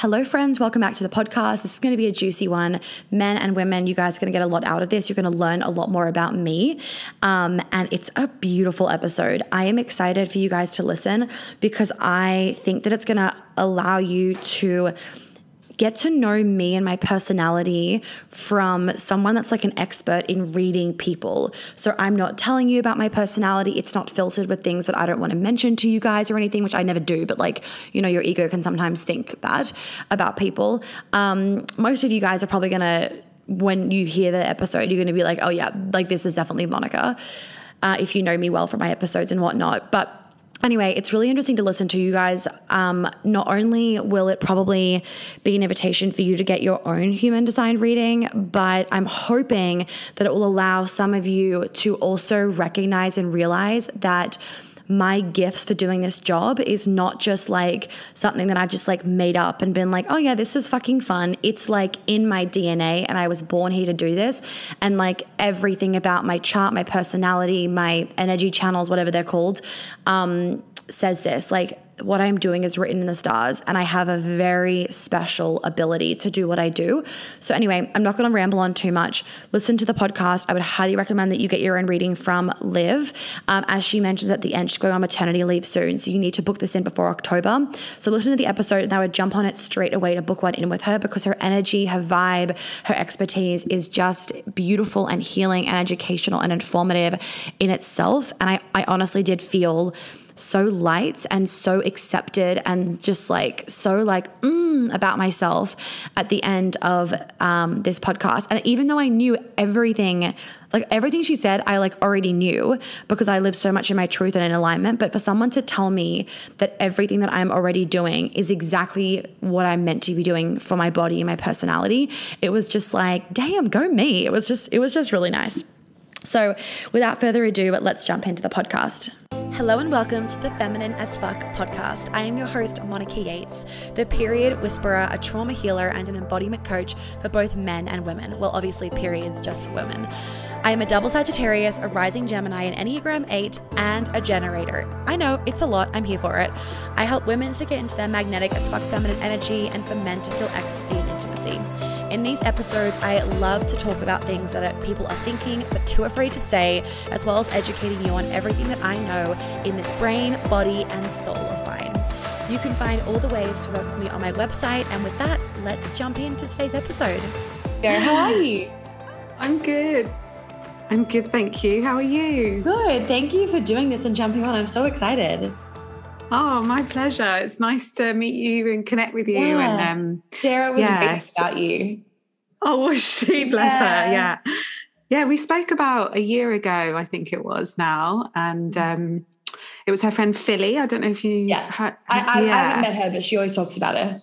Hello, friends. Welcome back to the podcast. This is going to be a juicy one. Men and women, you guys are going to get a lot out of this. You're going to learn a lot more about me. Um, and it's a beautiful episode. I am excited for you guys to listen because I think that it's going to allow you to get to know me and my personality from someone that's like an expert in reading people. So I'm not telling you about my personality. It's not filtered with things that I don't want to mention to you guys or anything, which I never do. But like, you know, your ego can sometimes think that about people. Um, most of you guys are probably going to, when you hear the episode, you're going to be like, oh, yeah, like this is definitely Monica. Uh, if you know me well from my episodes and whatnot. But anyway, it's really interesting to listen to you guys. Um, not only will it probably be an invitation for you to get your own human design reading, but I'm hoping that it will allow some of you to also recognize and realize that my gifts for doing this job is not just like something that I've just like made up and been like, oh yeah, this is fucking fun. It's like in my DNA and I was born here to do this. And like everything about my chart, my personality, my energy channels, whatever they're called, um, says this. Like what I'm doing is written in the stars, and I have a very special ability to do what I do. So, anyway, I'm not going to ramble on too much. Listen to the podcast. I would highly recommend that you get your own reading from Liv. Um, as she mentions at the end, she's going on maternity leave soon. So, you need to book this in before October. So, listen to the episode, and I would jump on it straight away to book one in with her because her energy, her vibe, her expertise is just beautiful and healing and educational and informative in itself. And I, I honestly did feel so light and so accepted and just like so like mm, about myself at the end of um, this podcast. And even though I knew everything, like everything she said, I like already knew because I live so much in my truth and in alignment. But for someone to tell me that everything that I'm already doing is exactly what I'm meant to be doing for my body and my personality, it was just like, damn, go me. It was just, it was just really nice. So, without further ado, let's jump into the podcast. Hello and welcome to the Feminine as Fuck podcast. I am your host, Monica Yates, the period whisperer, a trauma healer, and an embodiment coach for both men and women. Well, obviously, periods just for women. I am a double Sagittarius, a rising Gemini, an Enneagram 8, and a generator. I know, it's a lot, I'm here for it. I help women to get into their magnetic as fuck feminine energy and for men to feel ecstasy and intimacy. In these episodes, I love to talk about things that people are thinking but too afraid to say, as well as educating you on everything that I know in this brain, body, and soul of mine. You can find all the ways to work with me on my website. And with that, let's jump into today's episode. How are you? I'm good. I'm good, thank you. How are you? Good. Thank you for doing this and jumping on. I'm so excited. Oh, my pleasure. It's nice to meet you and connect with you. Yeah. And um, Sarah was yeah, about you. Oh, was she? Bless yeah. her. Yeah. Yeah, we spoke about a year ago, I think it was now. And um, it was her friend Philly. I don't know if you. Yeah. I, I, yeah. I haven't met her, but she always talks about her.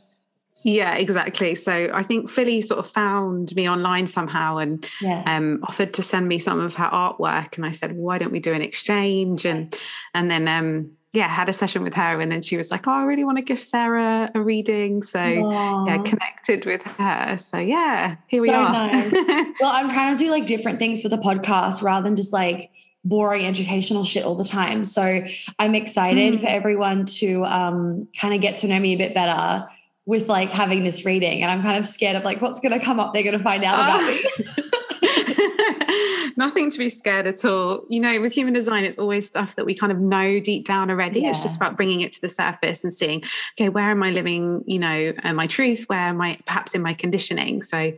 Yeah, exactly. So I think Philly sort of found me online somehow and yeah. um, offered to send me some of her artwork, and I said, "Why don't we do an exchange?" and and then um, yeah, had a session with her, and then she was like, "Oh, I really want to give Sarah a reading." So Aww. yeah, connected with her. So yeah, here we so are. Nice. well, I'm trying to do like different things for the podcast rather than just like boring educational shit all the time. So I'm excited mm. for everyone to um, kind of get to know me a bit better with like having this reading and I'm kind of scared of like what's going to come up they're going to find out about me. Nothing to be scared at all. You know, with human design, it's always stuff that we kind of know deep down already. Yeah. It's just about bringing it to the surface and seeing, okay, where am I living, you know, uh, my truth? Where am I perhaps in my conditioning? So,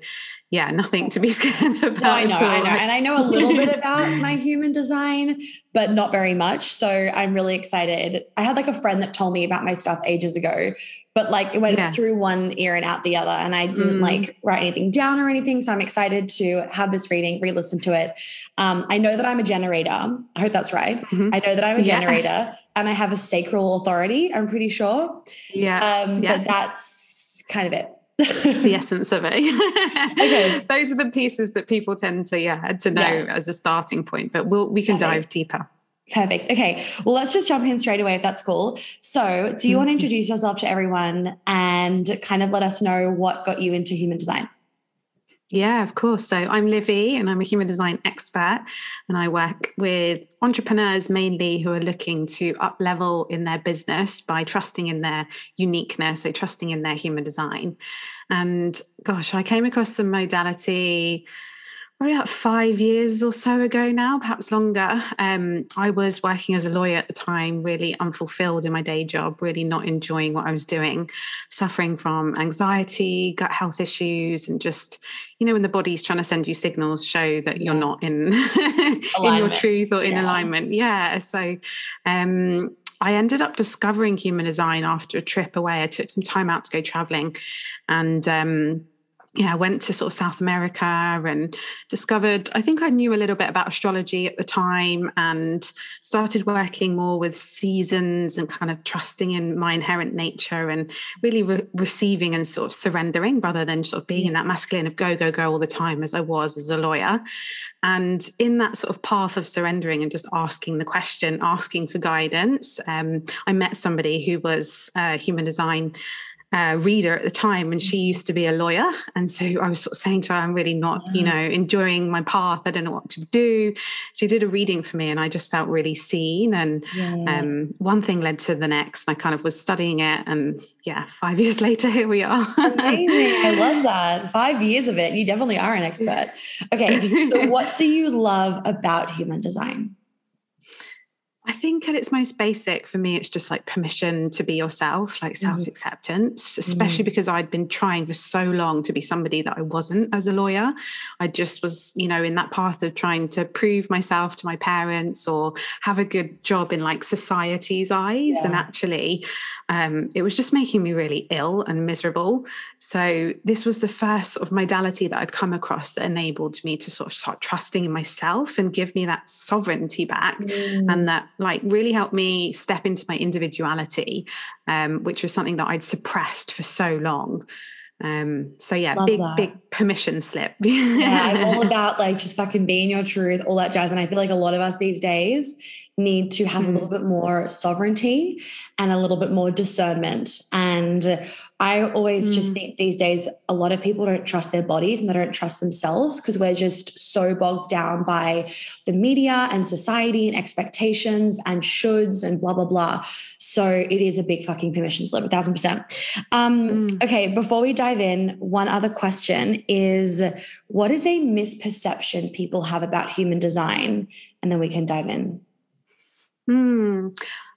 yeah, nothing to be scared about. No, I know, I know. And I know a little bit about my human design, but not very much. So I'm really excited. I had like a friend that told me about my stuff ages ago but like it went yeah. through one ear and out the other and i didn't mm. like write anything down or anything so i'm excited to have this reading re-listen to it um, i know that i'm a generator i hope that's right mm-hmm. i know that i'm a yeah. generator and i have a sacral authority i'm pretty sure yeah, um, yeah. but that's kind of it the essence of it. okay. Those are the pieces that people tend to yeah to know yeah. as a starting point, but we'll we can dive deeper. Perfect. Okay. Well, let's just jump in straight away if that's cool. So, do you want to mm-hmm. introduce yourself to everyone and kind of let us know what got you into human design? Yeah, of course. So I'm Livy and I'm a human design expert and I work with entrepreneurs mainly who are looking to up level in their business by trusting in their uniqueness, so trusting in their human design. And gosh, I came across the modality probably about five years or so ago now, perhaps longer. Um, I was working as a lawyer at the time, really unfulfilled in my day job, really not enjoying what I was doing, suffering from anxiety, gut health issues, and just, you know, when the body's trying to send you signals, show that you're not in in your truth or in yeah. alignment. Yeah. So um, I ended up discovering human design after a trip away. I took some time out to go traveling and um, yeah, I went to sort of South America and discovered, I think I knew a little bit about astrology at the time and started working more with seasons and kind of trusting in my inherent nature and really re- receiving and sort of surrendering rather than sort of being in that masculine of go, go, go all the time as I was as a lawyer. And in that sort of path of surrendering and just asking the question, asking for guidance, um, I met somebody who was uh, human design uh, reader at the time, and she used to be a lawyer. And so I was sort of saying to her, I'm really not, yeah. you know, enjoying my path. I don't know what to do. She did a reading for me, and I just felt really seen. And yeah. um, one thing led to the next. And I kind of was studying it, and yeah, five years later, here we are. Amazing. I love that. Five years of it. You definitely are an expert. Okay. So, what do you love about human design? I think at its most basic for me, it's just like permission to be yourself, like self acceptance, mm-hmm. especially mm-hmm. because I'd been trying for so long to be somebody that I wasn't as a lawyer. I just was, you know, in that path of trying to prove myself to my parents or have a good job in like society's eyes. Yeah. And actually, um, it was just making me really ill and miserable. So this was the first sort of modality that I'd come across that enabled me to sort of start trusting in myself and give me that sovereignty back, mm. and that like really helped me step into my individuality, um, which was something that I'd suppressed for so long. Um, so yeah, Love big, that. big permission slip. yeah, I'm all about like just fucking being your truth, all that jazz. And I feel like a lot of us these days need to have mm. a little bit more sovereignty and a little bit more discernment. And I always mm. just think these days a lot of people don't trust their bodies and they don't trust themselves because we're just so bogged down by the media and society and expectations and shoulds and blah blah blah. So it is a big fucking permission slip, a thousand percent. Um, mm. Okay, before we dive in, one other question is: What is a misperception people have about human design? And then we can dive in. Hmm.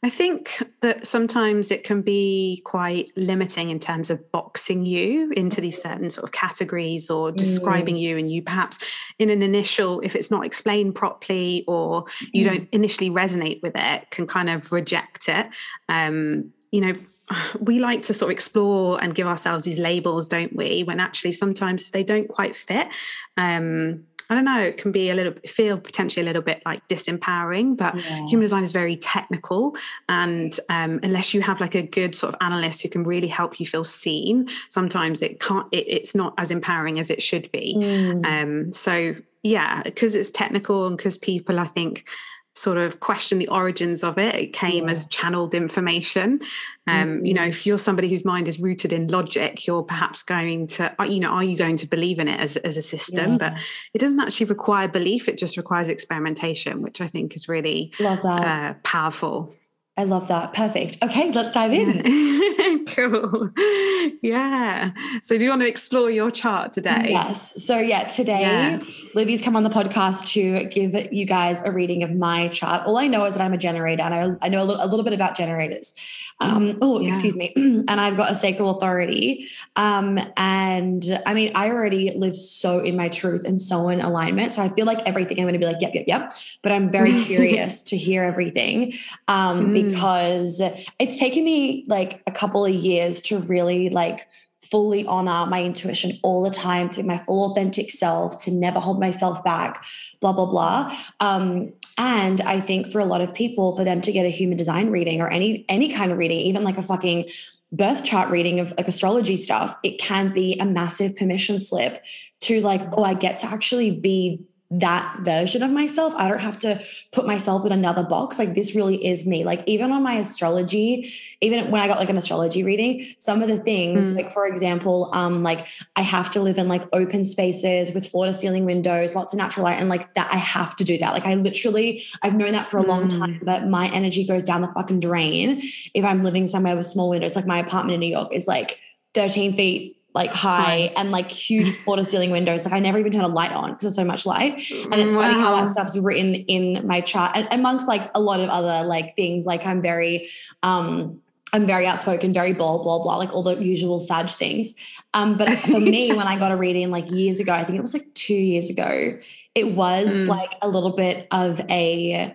I think that sometimes it can be quite limiting in terms of boxing you into these certain sort of categories or describing mm. you, and you perhaps in an initial, if it's not explained properly or you mm. don't initially resonate with it, can kind of reject it. Um, you know, we like to sort of explore and give ourselves these labels, don't we? When actually sometimes if they don't quite fit, um, I don't know, it can be a little feel potentially a little bit like disempowering, but yeah. human design is very technical. And um, unless you have like a good sort of analyst who can really help you feel seen, sometimes it can't, it, it's not as empowering as it should be. Mm. Um, so yeah, because it's technical and because people, I think, sort of question the origins of it. It came yeah. as channeled information. Um, mm-hmm. You know, if you're somebody whose mind is rooted in logic, you're perhaps going to, you know, are you going to believe in it as, as a system? Yeah. But it doesn't actually require belief, it just requires experimentation, which I think is really Love that. Uh, powerful. I love that. Perfect. Okay, let's dive in. cool. Yeah. So, do you want to explore your chart today? Yes. So, yeah, today yeah. Livy's come on the podcast to give you guys a reading of my chart. All I know is that I'm a generator and I, I know a little, a little bit about generators. Um, oh, yeah. excuse me. and I've got a sacral authority. Um, and I mean, I already live so in my truth and so in alignment. So I feel like everything I'm going to be like, yep, yep, yep. But I'm very curious to hear everything um, mm. because it's taken me like a couple of years to really like fully honor my intuition all the time to my full authentic self to never hold myself back blah blah blah um, and i think for a lot of people for them to get a human design reading or any any kind of reading even like a fucking birth chart reading of like astrology stuff it can be a massive permission slip to like oh i get to actually be that version of myself. I don't have to put myself in another box. Like this really is me. Like even on my astrology, even when I got like an astrology reading, some of the things, mm. like for example, um, like I have to live in like open spaces with floor to ceiling windows, lots of natural light, and like that I have to do that. Like I literally, I've known that for a long time mm. that my energy goes down the fucking drain if I'm living somewhere with small windows. Like my apartment in New York is like 13 feet like high and like huge floor to ceiling windows. Like I never even turn a light on because there's so much light. And it's wow. funny how that stuff's written in my chart and amongst like a lot of other like things. Like I'm very um I'm very outspoken, very blah, blah, blah, like all the usual Sag things. Um, but for me, when I got a reading like years ago, I think it was like two years ago, it was mm. like a little bit of a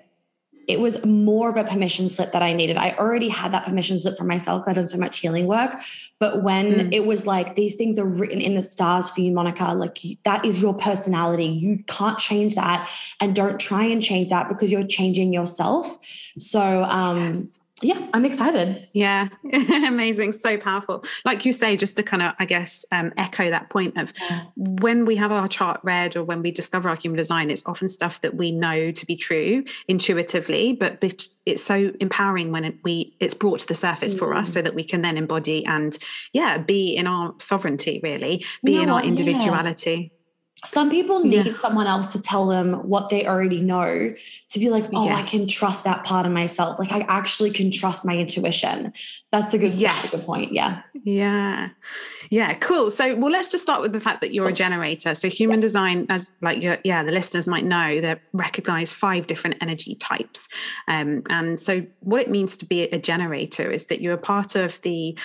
it was more of a permission slip that I needed. I already had that permission slip for myself. I'd done so much healing work. But when mm. it was like, these things are written in the stars for you, Monica, like that is your personality. You can't change that. And don't try and change that because you're changing yourself. So, um, yes yeah, I'm excited. Yeah, amazing. So powerful. Like you say, just to kind of, I guess, um, echo that point of yeah. when we have our chart read or when we discover our human design, it's often stuff that we know to be true intuitively, but it's so empowering when it, we it's brought to the surface mm. for us mm. so that we can then embody and, yeah, be in our sovereignty, really, be you know in our individuality. Yeah some people need yeah. someone else to tell them what they already know to be like, oh, yes. I can trust that part of myself. Like I actually can trust my intuition. That's a good, yes. That's a good point. Yeah. Yeah. Yeah. Cool. So, well, let's just start with the fact that you're a generator. So, human yeah. design, as like your, yeah, the listeners might know, they recognize five different energy types. Um, and so, what it means to be a generator is that you're a part of the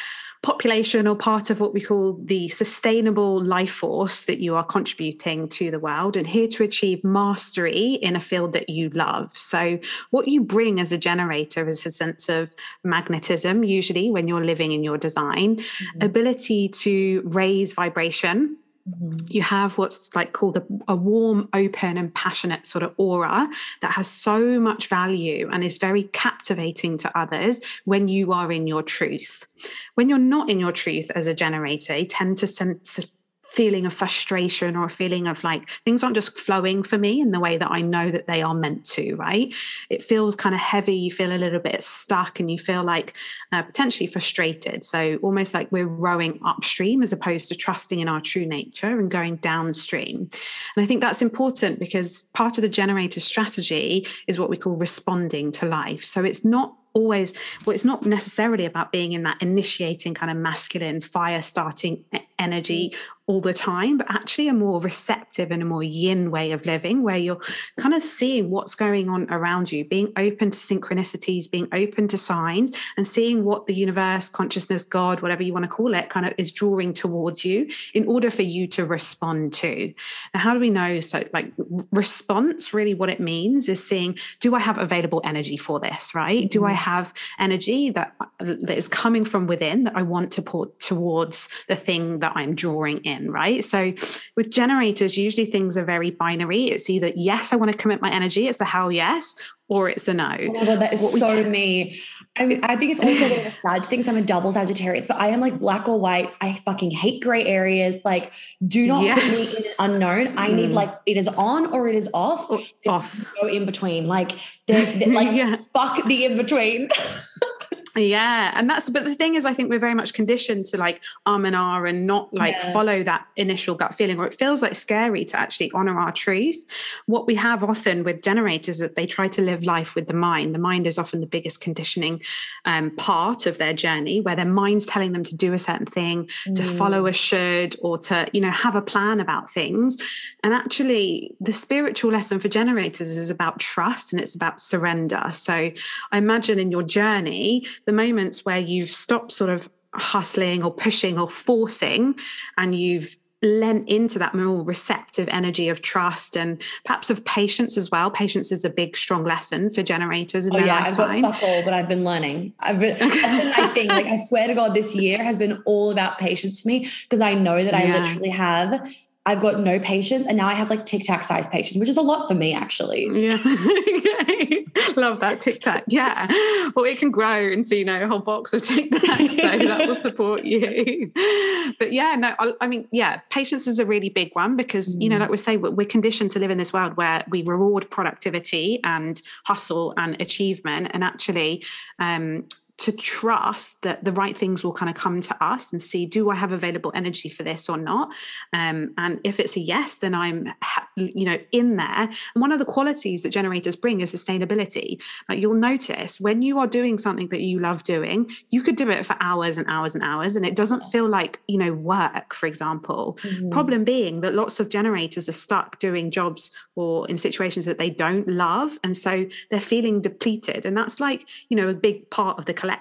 population or part of what we call the sustainable life force that you are contributing to the world and here to achieve mastery in a field that you love. So, what you bring as a generator is a sense of magnetism, usually when you're living in your design, mm-hmm. ability to raise vibration Mm-hmm. You have what's like called a, a, warm, open, and passionate sort of aura that has so much value and is very captivating to others when you are in your truth. When you're not in your truth as a generator, you tend to sense feeling of frustration or a feeling of like things aren't just flowing for me in the way that I know that they are meant to, right? It feels kind of heavy, you feel a little bit stuck, and you feel like uh, potentially frustrated. So almost like we're rowing upstream as opposed to trusting in our true nature and going downstream. And I think that's important because part of the generator strategy is what we call responding to life. So it's not always well it's not necessarily about being in that initiating kind of masculine fire starting energy all the time, but actually a more receptive and a more yin way of living where you're kind of seeing what's going on around you, being open to synchronicities, being open to signs, and seeing what the universe, consciousness, God, whatever you want to call it, kind of is drawing towards you in order for you to respond to. Now, how do we know? So, like, response really what it means is seeing do I have available energy for this, right? Mm-hmm. Do I mm-hmm. have energy that, that is coming from within that I want to put towards the thing that I'm drawing in? Right? So with generators, usually things are very binary. It's either yes, I want to commit my energy, it's a hell yes, or it's a no. Oh my god, that is what so t- me. I mean, I think it's also bit of a Sag thing. I'm a double Sagittarius, but I am like black or white. I fucking hate gray areas. Like, do not yes. put me in unknown. I mm. need like it is on or it is off. off. No in between. Like, they're, they're like yeah. fuck the in between. Yeah. And that's, but the thing is, I think we're very much conditioned to like um and ah and not like yeah. follow that initial gut feeling, or it feels like scary to actually honor our truth. What we have often with generators is that they try to live life with the mind. The mind is often the biggest conditioning um, part of their journey, where their mind's telling them to do a certain thing, mm. to follow a should, or to, you know, have a plan about things. And actually, the spiritual lesson for generators is about trust and it's about surrender. So I imagine in your journey, the moments where you've stopped sort of hustling or pushing or forcing and you've lent into that more receptive energy of trust and perhaps of patience as well. Patience is a big, strong lesson for generators in oh, their yeah, lifetime. I've got fuck all, but I've been learning. I've been, I think, like, I swear to God, this year has been all about patience to me because I know that I literally have I've got no patience, and now I have like tic tac size patience, which is a lot for me actually. Yeah, love that tic tac. Yeah, well, it can grow into you know a whole box of tic tacs, so that will support you. But yeah, no, I, I, mean, yeah, patience is a really big one because mm. you know, mm. like we say, we're conditioned to live in this world where we reward productivity and hustle and achievement, and actually, um, to trust that the right things will kind of come to us and see do i have available energy for this or not? Um, and if it's a yes then i'm you know in there. And one of the qualities that generators bring is sustainability. Like you'll notice when you are doing something that you love doing you could do it for hours and hours and hours and it doesn't feel like you know work for example. Mm-hmm. problem being that lots of generators are stuck doing jobs or in situations that they don't love and so they're feeling depleted. And that's like you know a big part of the collective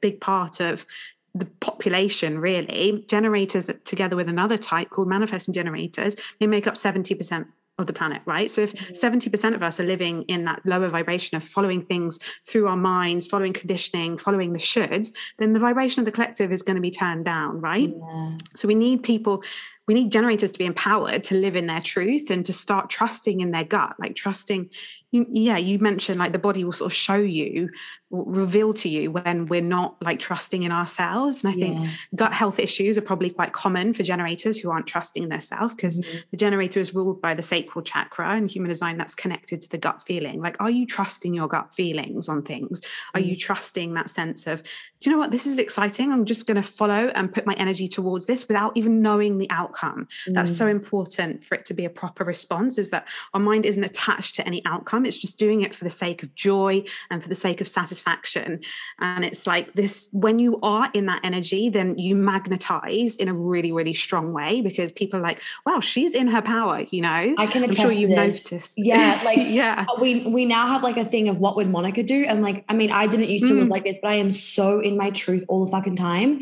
big part of the population really generators together with another type called manifesting generators they make up 70% of the planet right so if mm-hmm. 70% of us are living in that lower vibration of following things through our minds following conditioning following the shoulds then the vibration of the collective is going to be turned down right yeah. so we need people we need generators to be empowered to live in their truth and to start trusting in their gut like trusting you, yeah you mentioned like the body will sort of show you reveal to you when we're not like trusting in ourselves and i think gut health issues are probably quite common for generators who aren't trusting in their self because mm-hmm. the generator is ruled by the sacral chakra and human design that's connected to the gut feeling like are you trusting your gut feelings on things are mm-hmm. you trusting that sense of you know what this is exciting i'm just going to follow and put my energy towards this without even knowing the outcome mm-hmm. that's so mm. important for it to be a proper response is that our mind isn't attached to any outcome it's just doing it for the sake of joy and for the sake of satisfaction. And it's like this when you are in that energy, then you magnetize in a really, really strong way because people are like, wow, she's in her power, you know? I can attest I'm sure you've noticed. Yeah. Like, yeah. We, we now have like a thing of what would Monica do? And like, I mean, I didn't used to mm. live like this, but I am so in my truth all the fucking time.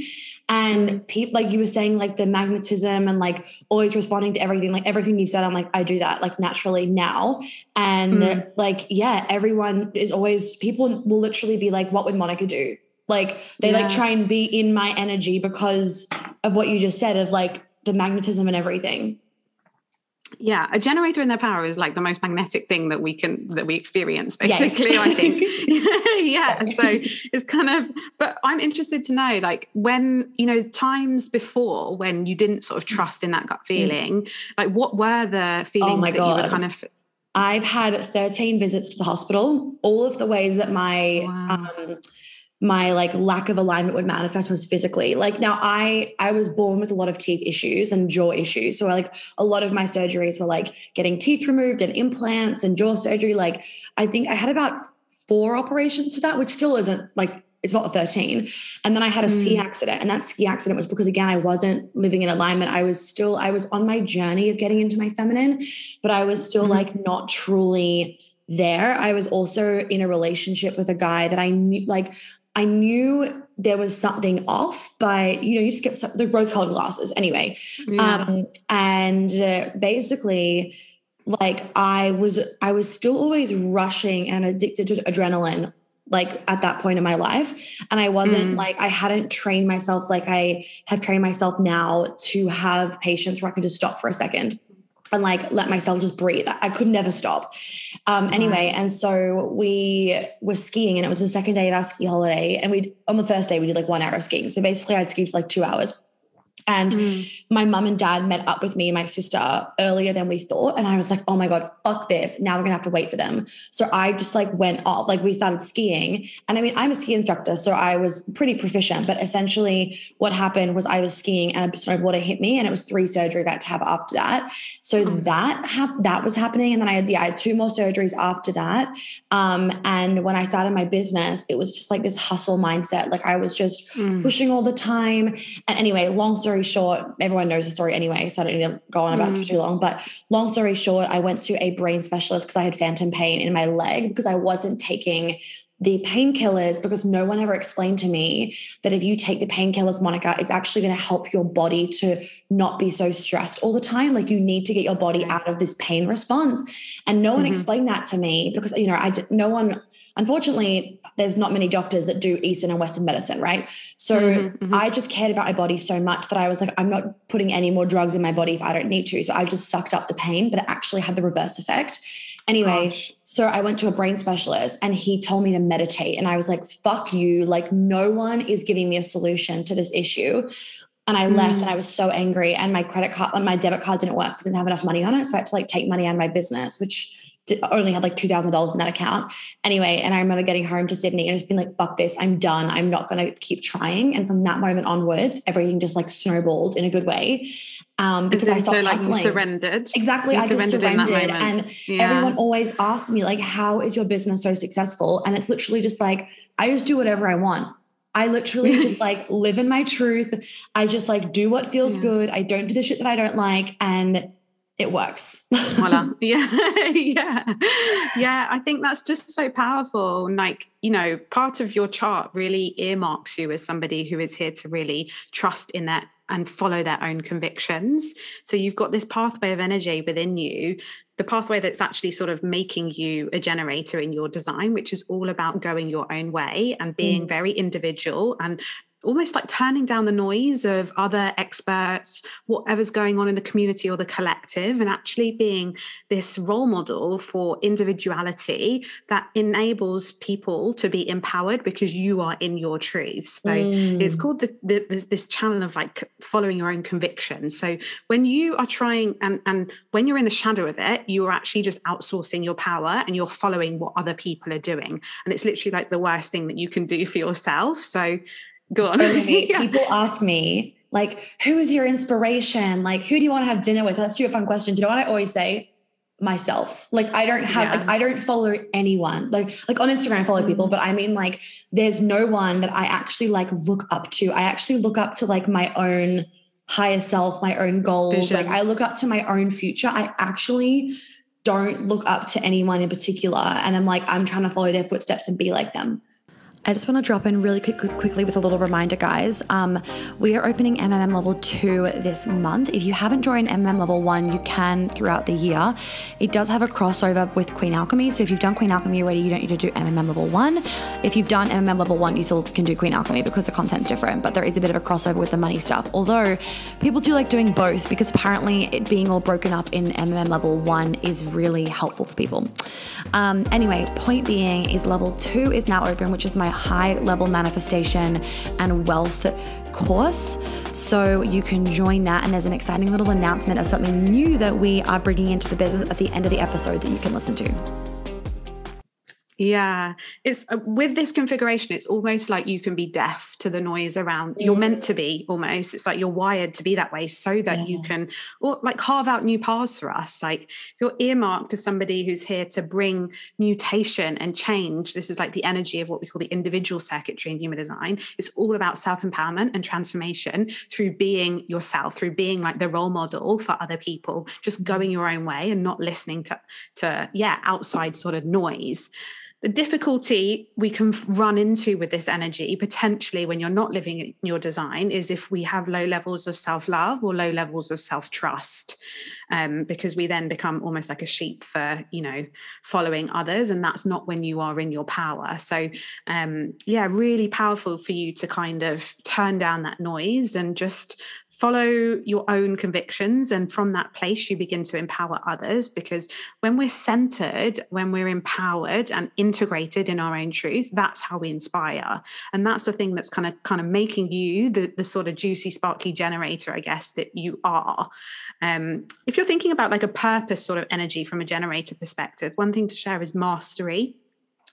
And people, like you were saying, like the magnetism and like always responding to everything, like everything you said, I'm like, I do that like naturally now. And mm. like, yeah, everyone is always, people will literally be like, what would Monica do? Like they yeah. like try and be in my energy because of what you just said of like the magnetism and everything yeah a generator in their power is like the most magnetic thing that we can that we experience basically yes. i think yeah so it's kind of but i'm interested to know like when you know times before when you didn't sort of trust in that gut mm. feeling mm. like what were the feelings oh that God. you were kind of i've had 13 visits to the hospital all of the ways that my wow. um my like lack of alignment would manifest was physically. Like now i i was born with a lot of teeth issues and jaw issues. So like a lot of my surgeries were like getting teeth removed and implants and jaw surgery. Like i think i had about four operations to that which still isn't like it's not 13 and then i had a mm. ski accident and that ski accident was because again i wasn't living in alignment. I was still i was on my journey of getting into my feminine but i was still mm. like not truly there. I was also in a relationship with a guy that i knew like I knew there was something off, but you know, you just get some, the rose colored glasses anyway. Yeah. Um, and uh, basically, like I was, I was still always rushing and addicted to adrenaline like at that point in my life and i wasn't mm. like i hadn't trained myself like i have trained myself now to have patience where i can just stop for a second and like let myself just breathe. I could never stop. Um, anyway, and so we were skiing, and it was the second day of our ski holiday. And we on the first day we did like one hour of skiing. So basically, I'd ski for like two hours. And mm. my mum and dad met up with me and my sister earlier than we thought. And I was like, oh my God, fuck this. Now we're gonna have to wait for them. So I just like went off, like we started skiing. And I mean, I'm a ski instructor, so I was pretty proficient. But essentially what happened was I was skiing and a snowboarder hit me, and it was three surgeries I had to have after that. So mm. that hap- that was happening. And then I had yeah, I had two more surgeries after that. Um, and when I started my business, it was just like this hustle mindset. Like I was just mm. pushing all the time. And anyway, long story story short, everyone knows the story anyway, so I don't need to go on about mm. it for too long. But long story short, I went to a brain specialist because I had phantom pain in my leg because I wasn't taking the painkillers because no one ever explained to me that if you take the painkillers, Monica, it's actually going to help your body to not be so stressed all the time. Like you need to get your body out of this pain response. And no one mm-hmm. explained that to me because, you know, I did, no one, unfortunately, there's not many doctors that do Eastern and Western medicine, right? So mm-hmm, mm-hmm. I just cared about my body so much that I was like, I'm not putting any more drugs in my body if I don't need to. So I just sucked up the pain, but it actually had the reverse effect. Anyway, Gosh. so I went to a brain specialist and he told me to meditate. And I was like, fuck you. Like, no one is giving me a solution to this issue. And I mm. left and I was so angry. And my credit card, like my debit card didn't work because I didn't have enough money on it. So I had to like take money out of my business, which only had like $2,000 in that account. Anyway, and I remember getting home to Sydney and just being like, fuck this, I'm done. I'm not going to keep trying. And from that moment onwards, everything just like snowballed in a good way. Um, because I stopped so, like you surrendered. Exactly. You I surrendered just surrendered. And yeah. everyone always asks me, like, how is your business so successful? And it's literally just like, I just do whatever I want. I literally just like live in my truth. I just like do what feels yeah. good. I don't do the shit that I don't like. And it works. Voila. Yeah. yeah. Yeah. I think that's just so powerful. Like, you know, part of your chart really earmarks you as somebody who is here to really trust in that and follow their own convictions. So you've got this pathway of energy within you, the pathway that's actually sort of making you a generator in your design, which is all about going your own way and being mm. very individual and almost like turning down the noise of other experts, whatever's going on in the community or the collective, and actually being this role model for individuality that enables people to be empowered because you are in your truth. So mm. it's called the, the, this, this channel of like following your own convictions. So when you are trying and and when you're in the shadow of it, you are actually just outsourcing your power and you're following what other people are doing. And it's literally like the worst thing that you can do for yourself. So Go on. So yeah. People ask me, like, who is your inspiration? Like, who do you want to have dinner with? Let's do a fun question. Do you know what I always say? Myself. Like, I don't have, yeah. like, I don't follow anyone. Like, like on Instagram, I follow people, mm. but I mean, like, there's no one that I actually like look up to. I actually look up to like my own higher self, my own goals. Vision. Like, I look up to my own future. I actually don't look up to anyone in particular. And I'm like, I'm trying to follow their footsteps and be like them. I just want to drop in really quick, quickly with a little reminder, guys. Um, we are opening MMM level two this month. If you haven't joined MMM level one, you can throughout the year. It does have a crossover with Queen Alchemy. So if you've done Queen Alchemy already, you don't need to do MMM level one. If you've done MMM level one, you still can do Queen Alchemy because the content's different, but there is a bit of a crossover with the money stuff. Although people do like doing both because apparently it being all broken up in MMM level one is really helpful for people. Um, anyway, point being is level two is now open, which is my high level manifestation and wealth course. So you can join that. And there's an exciting little announcement of something new that we are bringing into the business at the end of the episode that you can listen to. Yeah, it's uh, with this configuration, it's almost like you can be deaf to the noise around. You're meant to be almost. It's like you're wired to be that way so that yeah. you can, or like carve out new paths for us. Like if you're earmarked as somebody who's here to bring mutation and change, this is like the energy of what we call the individual circuitry in human design. It's all about self empowerment and transformation through being yourself, through being like the role model for other people, just going your own way and not listening to, to yeah, outside sort of noise the difficulty we can run into with this energy potentially when you're not living in your design is if we have low levels of self-love or low levels of self-trust um, because we then become almost like a sheep for you know following others and that's not when you are in your power. So um, yeah really powerful for you to kind of turn down that noise and just follow your own convictions and from that place you begin to empower others because when we're centered when we're empowered and integrated in our own truth that's how we inspire. And that's the thing that's kind of kind of making you the, the sort of juicy sparkly generator i guess that you are um, if you're thinking about like a purpose sort of energy from a generator perspective one thing to share is mastery.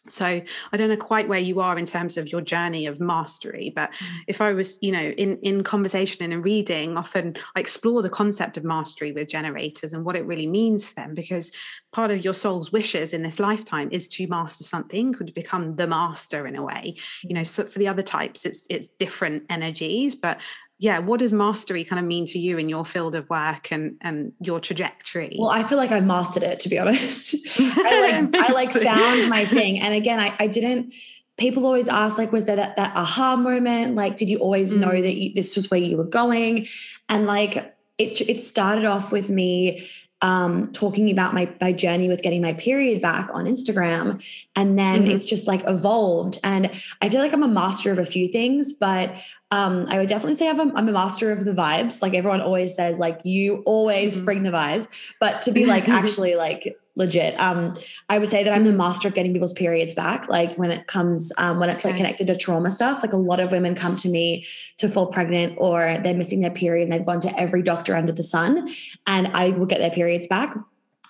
So i don't know quite where you are in terms of your journey of mastery but mm. if i was you know in in conversation and in reading often i explore the concept of mastery with generators and what it really means to them because part of your soul's wishes in this lifetime is to master something could become the master in a way. You know so for the other types it's it's different energies but yeah, what does mastery kind of mean to you in your field of work and and your trajectory? Well, I feel like I've mastered it to be honest. I like I like found my thing. And again, I, I didn't people always ask, like, was there that, that aha moment? Like, did you always mm. know that you, this was where you were going? And like, it, it started off with me um, talking about my my journey with getting my period back on Instagram, and then mm-hmm. it's just like evolved. And I feel like I'm a master of a few things, but um, I would definitely say I'm a, I'm a master of the vibes. Like everyone always says, like you always mm-hmm. bring the vibes, but to be like actually like legit. Um, I would say that I'm the master of getting people's periods back. Like when it comes, um, when it's okay. like connected to trauma stuff, like a lot of women come to me to fall pregnant or they're missing their period and they've gone to every doctor under the sun and I will get their periods back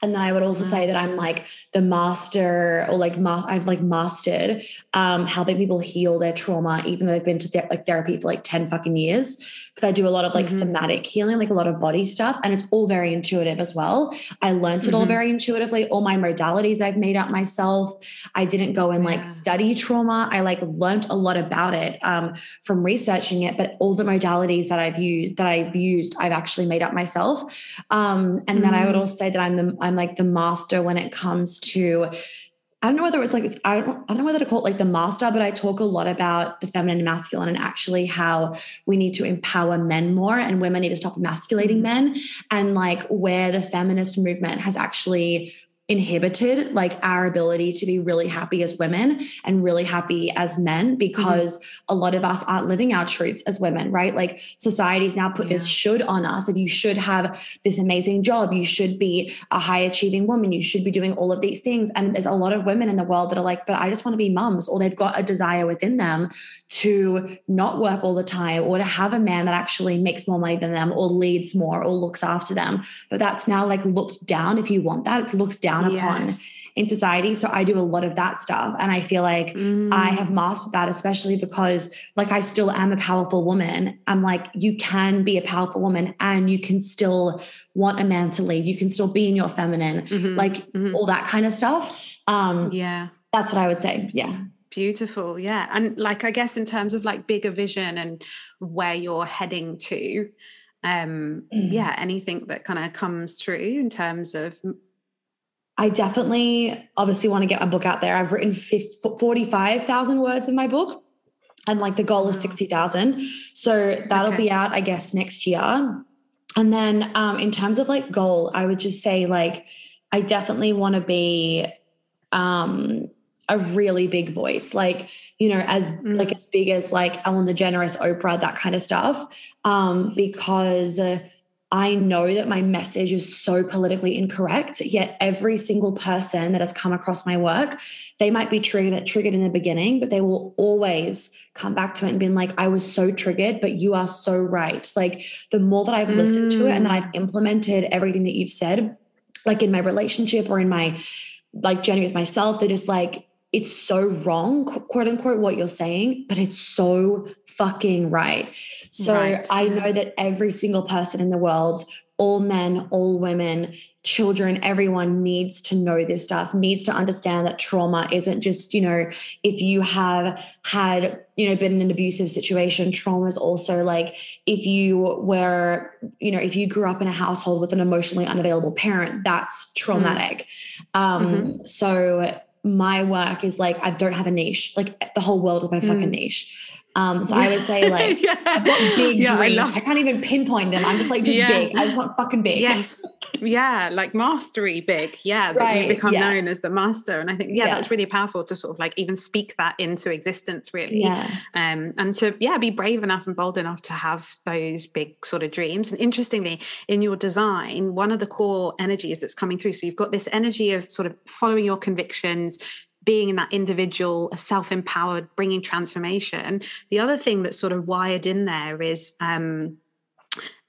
and then I would also say that I'm like the master or like ma- I've like mastered um, helping people heal their trauma, even though they've been to th- like therapy for like 10 fucking years. Because I do a lot of like mm-hmm. somatic healing, like a lot of body stuff. And it's all very intuitive as well. I learned it mm-hmm. all very intuitively. All my modalities I've made up myself. I didn't go and yeah. like study trauma. I like learned a lot about it um, from researching it, but all the modalities that I've used that I've used, I've actually made up myself. Um, and mm-hmm. then I would mm. also say that I'm the, I'm like the master when it comes to I don't know whether it's like I don't I don't know whether to call it like the master, but I talk a lot about the feminine and masculine and actually how we need to empower men more and women need to stop emasculating men. And like where the feminist movement has actually inhibited like our ability to be really happy as women and really happy as men because mm-hmm. a lot of us aren't living our truths as women right like society's now put yeah. this should on us like you should have this amazing job you should be a high achieving woman you should be doing all of these things and there's a lot of women in the world that are like but I just want to be mums or they've got a desire within them to not work all the time or to have a man that actually makes more money than them or leads more or looks after them but that's now like looked down if you want that it's looked down down yes. upon in society. So I do a lot of that stuff. And I feel like mm. I have mastered that, especially because like I still am a powerful woman. I'm like, you can be a powerful woman and you can still want a man to lead. You can still be in your feminine, mm-hmm. like mm-hmm. all that kind of stuff. Um, yeah. That's what I would say. Yeah. Beautiful. Yeah. And like, I guess in terms of like bigger vision and where you're heading to, um, mm. yeah, anything that kind of comes through in terms of I definitely obviously want to get my book out there. I've written 45,000 words in my book and like the goal is 60,000. So that'll okay. be out, I guess, next year. And then um, in terms of like goal, I would just say like, I definitely want to be um, a really big voice, like, you know, as mm. like as big as like Ellen DeGeneres, Oprah, that kind of stuff. Um, because uh, I know that my message is so politically incorrect, yet every single person that has come across my work, they might be triggered triggered in the beginning, but they will always come back to it and be like, I was so triggered, but you are so right. Like the more that I've listened mm. to it and that I've mm. implemented everything that you've said, like in my relationship or in my like journey with myself, they're just like, it's so wrong, quote unquote, what you're saying, but it's so fucking right. So right. I know that every single person in the world, all men, all women, children, everyone needs to know this stuff, needs to understand that trauma isn't just, you know, if you have had, you know, been in an abusive situation, trauma is also like if you were, you know, if you grew up in a household with an emotionally unavailable parent, that's traumatic. Mm. Um, mm-hmm. So my work is like I don't have a niche. Like the whole world is my fucking mm. niche. Um, so I would say like yeah. I've got big yeah, dreams. I, I, can't even pinpoint them. I'm just like just yeah. big. I just want fucking big. Yes. Yeah, like mastery big. Yeah. That right. you become yeah. known as the master. And I think, yeah, that's really powerful to sort of like even speak that into existence, really. Yeah. Um, and to yeah, be brave enough and bold enough to have those big sort of dreams. And interestingly, in your design, one of the core energies that's coming through. So you've got this energy of sort of following your convictions, being in that individual, a self empowered, bringing transformation. The other thing that's sort of wired in there is um,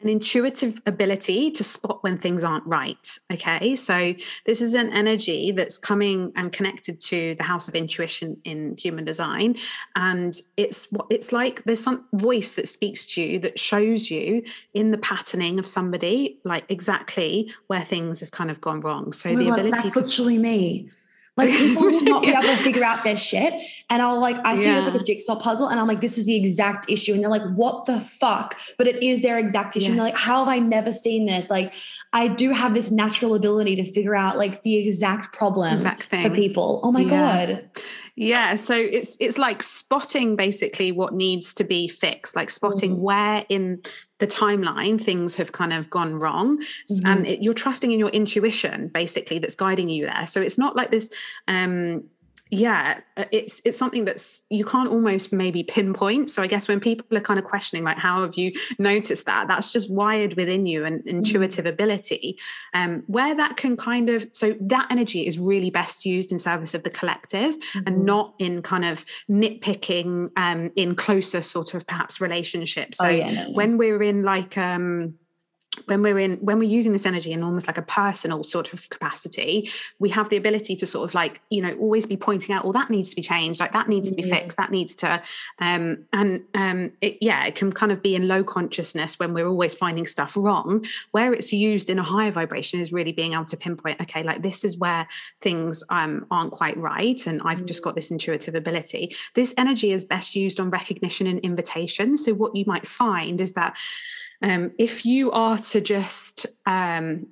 an intuitive ability to spot when things aren't right. Okay. So, this is an energy that's coming and connected to the house of intuition in human design. And it's what it's like there's some voice that speaks to you that shows you in the patterning of somebody, like exactly where things have kind of gone wrong. So, oh the God, ability that's to. literally me. Like people will not yeah. be able to figure out their shit. And I'll like, I see yeah. it as like a jigsaw puzzle and I'm like, this is the exact issue. And they're like, what the fuck? But it is their exact issue. Yes. And they're like, how have I never seen this? Like, I do have this natural ability to figure out like the exact problem exact for people. Oh my yeah. God. Yeah so it's it's like spotting basically what needs to be fixed like spotting mm. where in the timeline things have kind of gone wrong mm-hmm. and it, you're trusting in your intuition basically that's guiding you there so it's not like this um yeah uh, it's it's something that's you can't almost maybe pinpoint so i guess when people are kind of questioning like how have you noticed that that's just wired within you and intuitive mm-hmm. ability um where that can kind of so that energy is really best used in service of the collective mm-hmm. and not in kind of nitpicking um in closer sort of perhaps relationships oh, so oh, yeah, no, no. when we're in like um when we're in when we're using this energy in almost like a personal sort of capacity we have the ability to sort of like you know always be pointing out well that needs to be changed. Like that needs to be fixed. That needs to um and um it, yeah it can kind of be in low consciousness when we're always finding stuff wrong. Where it's used in a higher vibration is really being able to pinpoint okay like this is where things um aren't quite right and i've just got this intuitive ability. This energy is best used on recognition and invitation. So what you might find is that um, if you are to just um,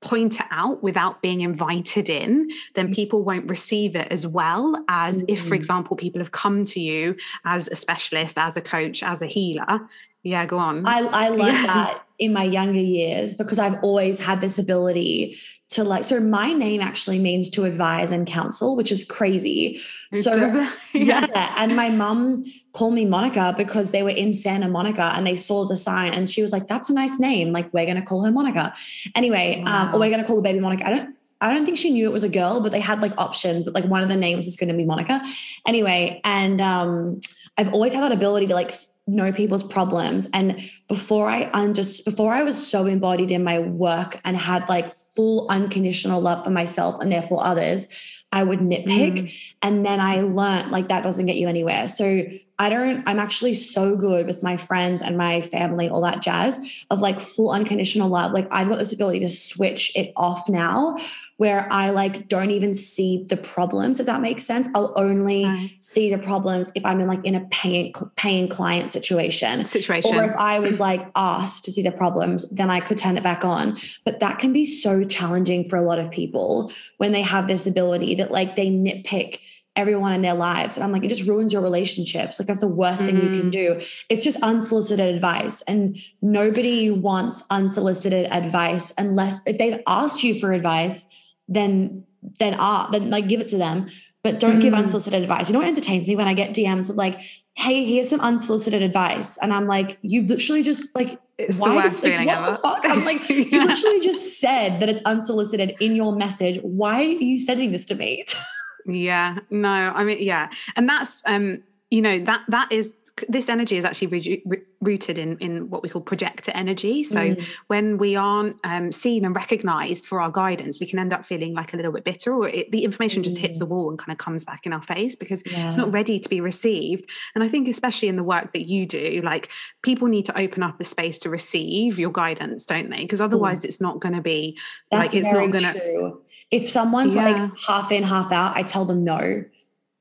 point it out without being invited in, then mm. people won't receive it as well as if, for mm. example, people have come to you as a specialist, as a coach, as a healer. Yeah, go on. I, I learned yeah. that in my younger years because I've always had this ability to like so my name actually means to advise and counsel which is crazy it so yeah. yeah and my mum called me monica because they were in santa monica and they saw the sign and she was like that's a nice name like we're going to call her monica anyway wow. um, or we're going to call the baby monica i don't I don't think she knew it was a girl, but they had like options, but like one of the names is going to be Monica. Anyway, and um, I've always had that ability to like know people's problems. And before i just before i was so embodied in my work and had like full unconditional love for myself and therefore others i would nitpick mm. and then i learned like that doesn't get you anywhere. So i don't i'm actually so good with my friends and my family all that jazz of like full unconditional love. Like i've got this ability to switch it off now where I like don't even see the problems, if that makes sense. I'll only right. see the problems if I'm in like in a paying paying client situation. Situation. Or if I was like asked to see the problems, then I could turn it back on. But that can be so challenging for a lot of people when they have this ability that like they nitpick everyone in their lives. And I'm like, it just ruins your relationships. Like, that's the worst mm-hmm. thing you can mm-hmm. do. It's just unsolicited advice. And nobody wants unsolicited advice unless if they've asked you for advice, then then art, then like give it to them. But don't mm. give unsolicited advice. You know what entertains me when I get DMs of like, hey, here's some unsolicited advice. And I'm like, you literally just like it's why the worst did, like, what ever. The fuck? I'm like, you literally just said that it's unsolicited in your message. Why are you sending this to me? yeah, no, I mean, yeah. And that's um, you know, that that is this energy is actually re- re- rooted in in what we call projector energy. So mm. when we aren't um, seen and recognized for our guidance, we can end up feeling like a little bit bitter, or it, the information mm. just hits the mm. wall and kind of comes back in our face because yeah. it's not ready to be received. And I think especially in the work that you do, like people need to open up a space to receive your guidance, don't they? Because otherwise, mm. it's not going to be That's like it's not going to. If someone's yeah. like half in, half out, I tell them no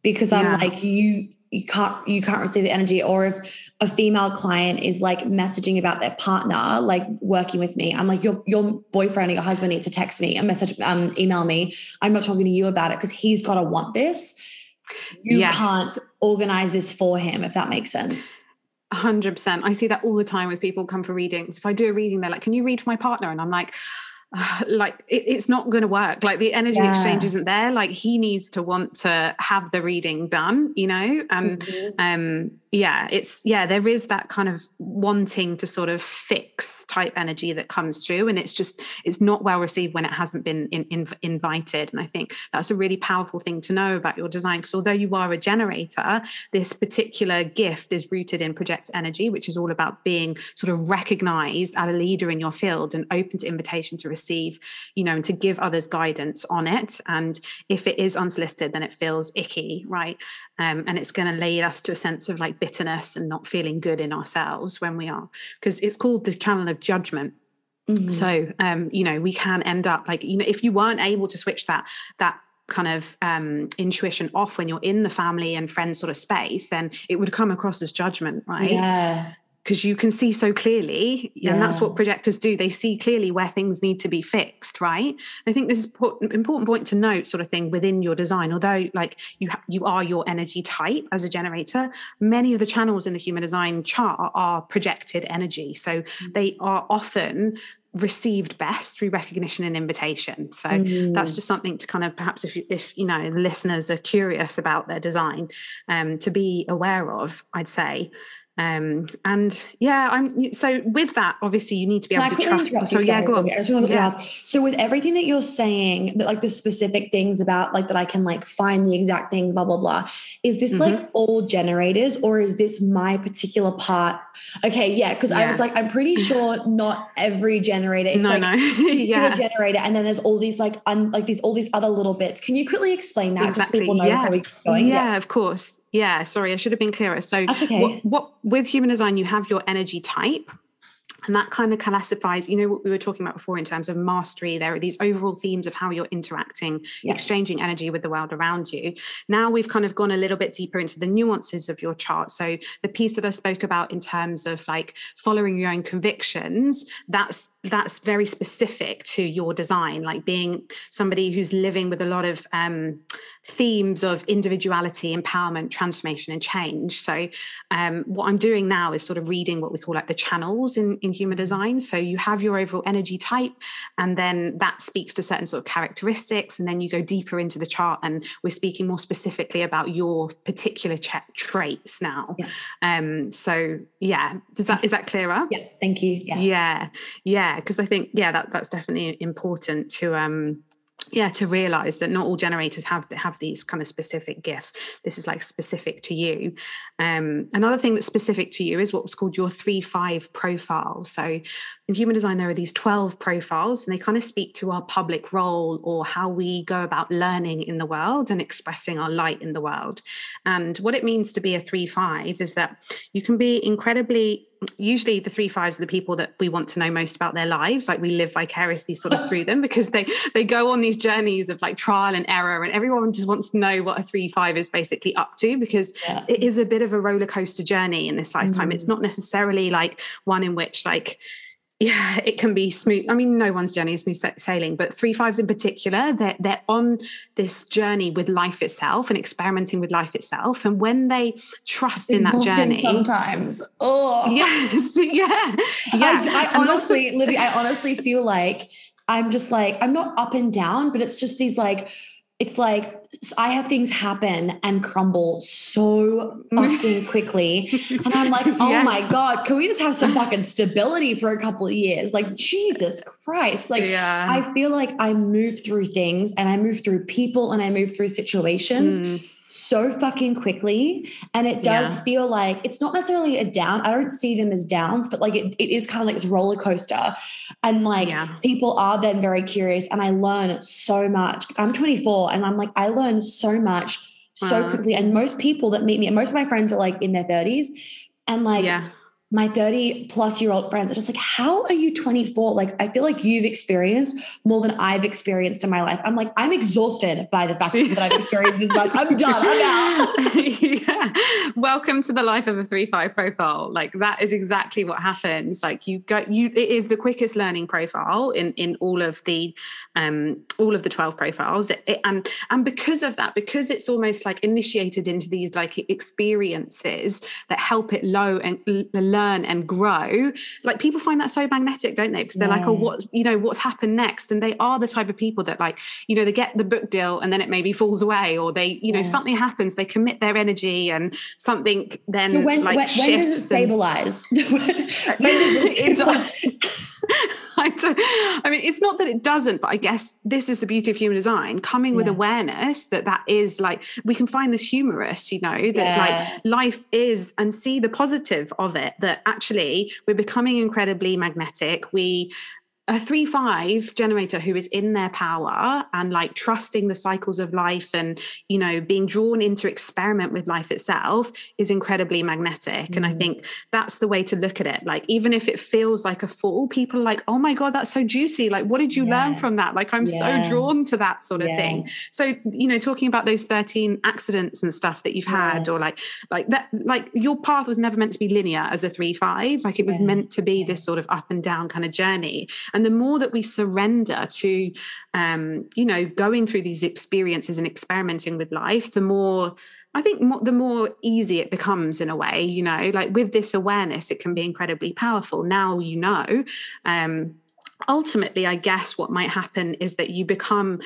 because I'm like you you can't you can't receive the energy. Or if a female client is like messaging about their partner like working with me i'm like your your boyfriend or your husband needs to text me a message um email me. I'm not talking to you about it because he's got to want this. You yes. can't organize this for him if that makes sense. 100% i see that all the time with people come for readings. If i do a reading they're like can you read for my partner? And i'm like like it, it's not going to work like the energy yeah. exchange isn't there like he needs to want to have the reading done you know and mm-hmm. um yeah it's yeah there is that kind of wanting to sort of fix type energy that comes through and it's just it's not well received when it hasn't been in, in, invited. And i think that's a really powerful thing to know about your design because although you are a generator this particular gift is rooted in project energy which is all about being sort of recognized as a leader in your field and open to invitation to receive you know and to give others guidance on it. And if it is unsolicited then it feels icky right? Um, and it's going to lead us to a sense of like bitterness and not feeling good in ourselves when we are because it's called the channel of judgment. Mm-hmm. so um, you know we can end up like you know if you weren't able to switch that that kind of um, intuition off when you're in the family and friends sort of space then it would come across as judgment right? Yeah because you can see so clearly yeah. and that's what projectors do they see clearly where things need to be fixed right i think this is important point to note sort of thing within your design although like you ha- you are your energy type as a generator many of the channels in the human design chart are projected energy so mm-hmm. they are often received best through recognition and invitation so mm. that's just something to kind of perhaps if you, if you know listeners are curious about their design um, to be aware of i'd say um, and yeah, I'm so with that, obviously you need to be able to trust. So yeah, go on. I just want to yeah. ask. So with everything that you're saying, that like the specific things about like that I can like find the exact things, blah, blah, blah. Is this mm-hmm. like all generators or is this my particular part? Okay, yeah, because yeah. I was like, I'm pretty sure not every generator. It's no, like no. yeah. generator, and then there's all these like un, like these all these other little bits. Can you quickly explain that exactly. so people know yeah. we going? Yeah, yeah, of course. Yeah, sorry, I should have been clearer. So, okay. what, what with human design, you have your energy type, and that kind of classifies, you know, what we were talking about before in terms of mastery. There are these overall themes of how you're interacting, yeah. exchanging energy with the world around you. Now we've kind of gone a little bit deeper into the nuances of your chart. So the piece that I spoke about in terms of like following your own convictions, that's that's very specific to your design, like being somebody who's living with a lot of um, themes of individuality, empowerment, transformation, and change. So, um, what I'm doing now is sort of reading what we call like the channels in, in human design. So, you have your overall energy type, and then that speaks to certain sort of characteristics. And then you go deeper into the chart, and we're speaking more specifically about your particular traits now. Yeah. Um, so, yeah, does that is that clearer? Yeah, thank you. Yeah, yeah, yeah. Because I think yeah, that that's definitely important to um yeah to realize that not all generators have have these kind of specific gifts. This is like specific to you. Um, another thing that's specific to you is what's called your 3-5 profile. So in human design there are these 12 profiles and they kind of speak to our public role or how we go about learning in the world and expressing our light in the world and what it means to be a 3-5 is that you can be incredibly usually the three fives are the people that we want to know most about their lives like we live vicariously sort of through them because they they go on these journeys of like trial and error and everyone just wants to know what a three five is basically up to because yeah. it is a bit of a roller coaster journey in this lifetime mm. it's not necessarily like one in which like yeah, it can be smooth. I mean, no one's journey is smooth sailing, but three fives in particular, they're, they're on this journey with life itself and experimenting with life itself. And when they trust in that journey, sometimes, oh, yes, yeah, yeah. I, I honestly, also, Libby, I honestly feel like I'm just like I'm not up and down, but it's just these like it's like I have things happen and crumble so fucking quickly. And I'm like, oh yes. my God, can we just have some fucking stability for a couple of years? Like, Jesus Christ. Like, yeah. I feel like I move through things and I move through people and I move through situations. Mm so fucking quickly. And it does yeah. feel like it's not necessarily a down. I don't see them as downs, but like it, it is kind of like this roller coaster. And like yeah. people are then very curious. And I learn so much. I'm 24 and I'm like, I learn so much so uh, quickly. And most people that meet me, and most of my friends are like in their 30s. And like yeah my 30 plus year old friends are just like, how are you 24? Like, I feel like you've experienced more than I've experienced in my life. I'm like, I'm exhausted by the fact that I've experienced this much. I'm done. I'm out. yeah. Welcome to the life of a three five profile. Like that is exactly what happens. Like you go, you it is the quickest learning profile in in all of the um all of the 12 profiles. It, it, and and because of that, because it's almost like initiated into these like experiences that help it low and learn and grow like people find that so magnetic don't they because they're yeah. like oh what you know what's happened next and they are the type of people that like you know they get the book deal and then it maybe falls away or they you know yeah. something happens they commit their energy and something then so when, like when, when does it stabilize when, when does it stabilize? I, I mean, it's not that it doesn't, but I guess this is the beauty of human design coming yeah. with awareness that that is like, we can find this humorous, you know, that yeah. like life is and see the positive of it, that actually we're becoming incredibly magnetic. We, a three five generator who is in their power and like trusting the cycles of life and you know being drawn into experiment with life itself is incredibly magnetic mm. and i mm. think that's the way to look at it like even if it feels like a fall people are like oh my god that's so juicy like what did you yeah. learn from that like i'm yeah. so drawn to that sort of yeah. thing so you know talking about those 13 accidents and stuff that you've had or like like that like your path was never meant to be linear as a three five like it was meant to be this sort of up and down kind of journey and the more that we surrender to, um, you know, going through these experiences and experimenting with life, the more I think more, the more easy it becomes in a way, you know, like with this awareness, it can be incredibly powerful. Now you know. Um, ultimately, I guess what might happen is that you become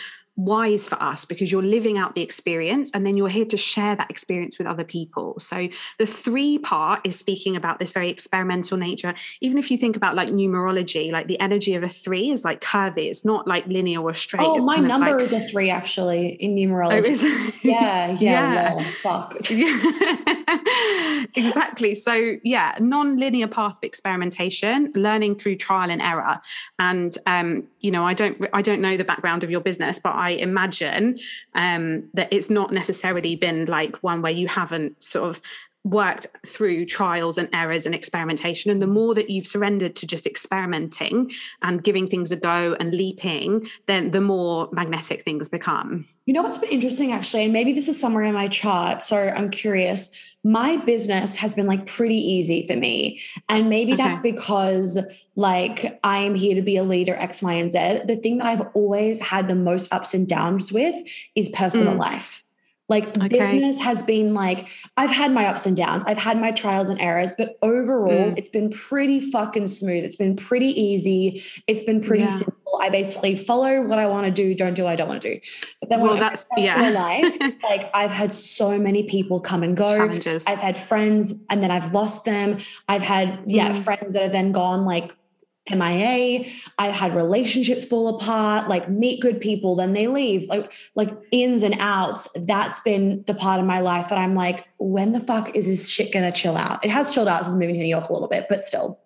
wise for us because you're living out the experience and then you're here to share that experience with other people. So the three part is speaking about this very experimental nature. Even if you think about like numerology, like the energy of a three is like curvy, it's not like linear or straight. Oh, it's my number like... is a three actually in numerology. Oh, yeah, yeah, yeah. fuck. Yeah. exactly. So yeah, non-linear path of experimentation, learning through trial and error. And um, you know, I don't I don't know the background of your business, but I imagine um, that it's not necessarily been like one where you haven't sort of worked through trials and errors and experimentation. And the more that you've surrendered to just experimenting and giving things a go and leaping, then the more magnetic things become. You know what's been interesting actually, and maybe this is somewhere in my chart. So I'm curious. My business has been like pretty easy for me. And maybe okay. that's because like I am here to be a leader, X, Y, and Z. The thing that I've always had the most ups and downs with is personal mm. life. Like okay. business has been like, I've had my ups and downs, I've had my trials and errors, but overall, mm. it's been pretty fucking smooth. It's been pretty easy. It's been pretty yeah. simple. I basically follow what I want to do, don't do what I don't want to do. But then well, when that's yeah. life, it's like I've had so many people come and go. Challenges. I've had friends and then I've lost them. I've had, yeah, mm. friends that have then gone like MIA. I had relationships fall apart, like meet good people, then they leave, like like ins and outs. That's been the part of my life that I'm like, when the fuck is this shit gonna chill out? It has chilled out since moving to New York a little bit, but still.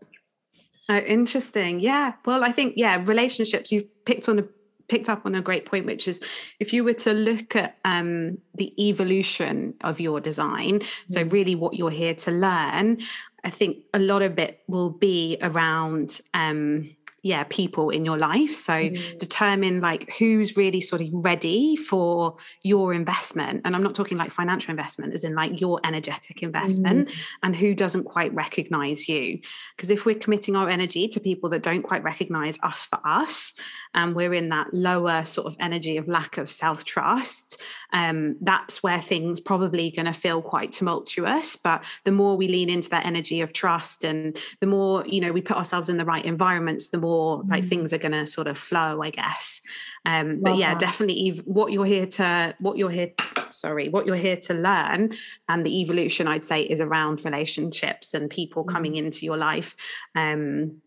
Oh, interesting. Yeah. Well, I think yeah, relationships. You've picked on a picked up on a great point, which is if you were to look at um, the evolution of your design, so mm. really what you're here to learn, I think a lot of it will be around um, yeah people in your life so mm. determine like who's really sort of ready for your investment and i'm not talking like financial investment as in like your energetic investment mm. and who doesn't quite recognize you because if we're committing our energy to people that don't quite recognize us for us and we're in that lower sort of energy of lack of self trust um, that's where things probably going to feel quite tumultuous but the more we lean into that energy of trust and the more you know we put ourselves in the right environments the more more like mm. things are going to sort of flow i guess um but yeah that. definitely what you're here to what you're here sorry what you're here to learn and the evolution i'd say is around relationships and people mm. coming into your life um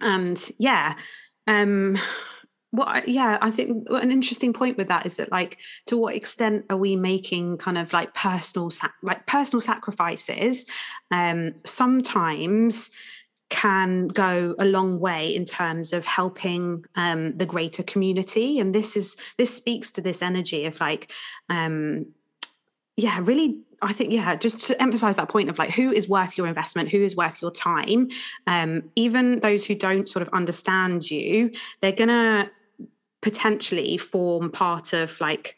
and yeah um what yeah i think an interesting point with that is that like to what extent are we making kind of like personal sac- like personal sacrifices um sometimes can go a long way in terms of helping um, the greater community and this is this speaks to this energy of like um, yeah really I think, yeah, just to emphasize that point of like who is worth your investment, who is worth your time. Um, even those who don't sort of understand you, they're gonna potentially form part of like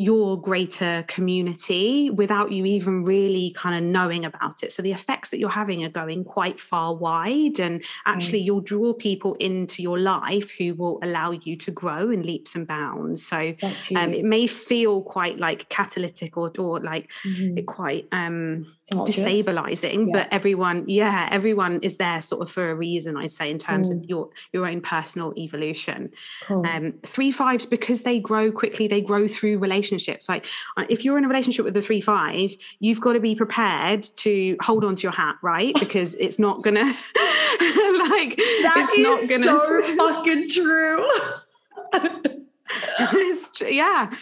your greater community without you even really kind of knowing about it. So the effects that you're having are going quite far wide, and actually, mm. you'll draw people into your life who will allow you to grow in leaps and bounds. So um, it may feel quite like catalytic or, or like mm-hmm. quite um, destabilizing, yeah. but everyone, yeah, everyone is there sort of for a reason. I'd say in terms mm. of your your own personal evolution. Cool. Um, three fives because they grow quickly, they grow through relationships relationships. Like uh, if you're in a relationship with the three five, you've got to be prepared to hold on to your hat, right? Because it's not gonna like that it's not gonna so fucking true. yeah,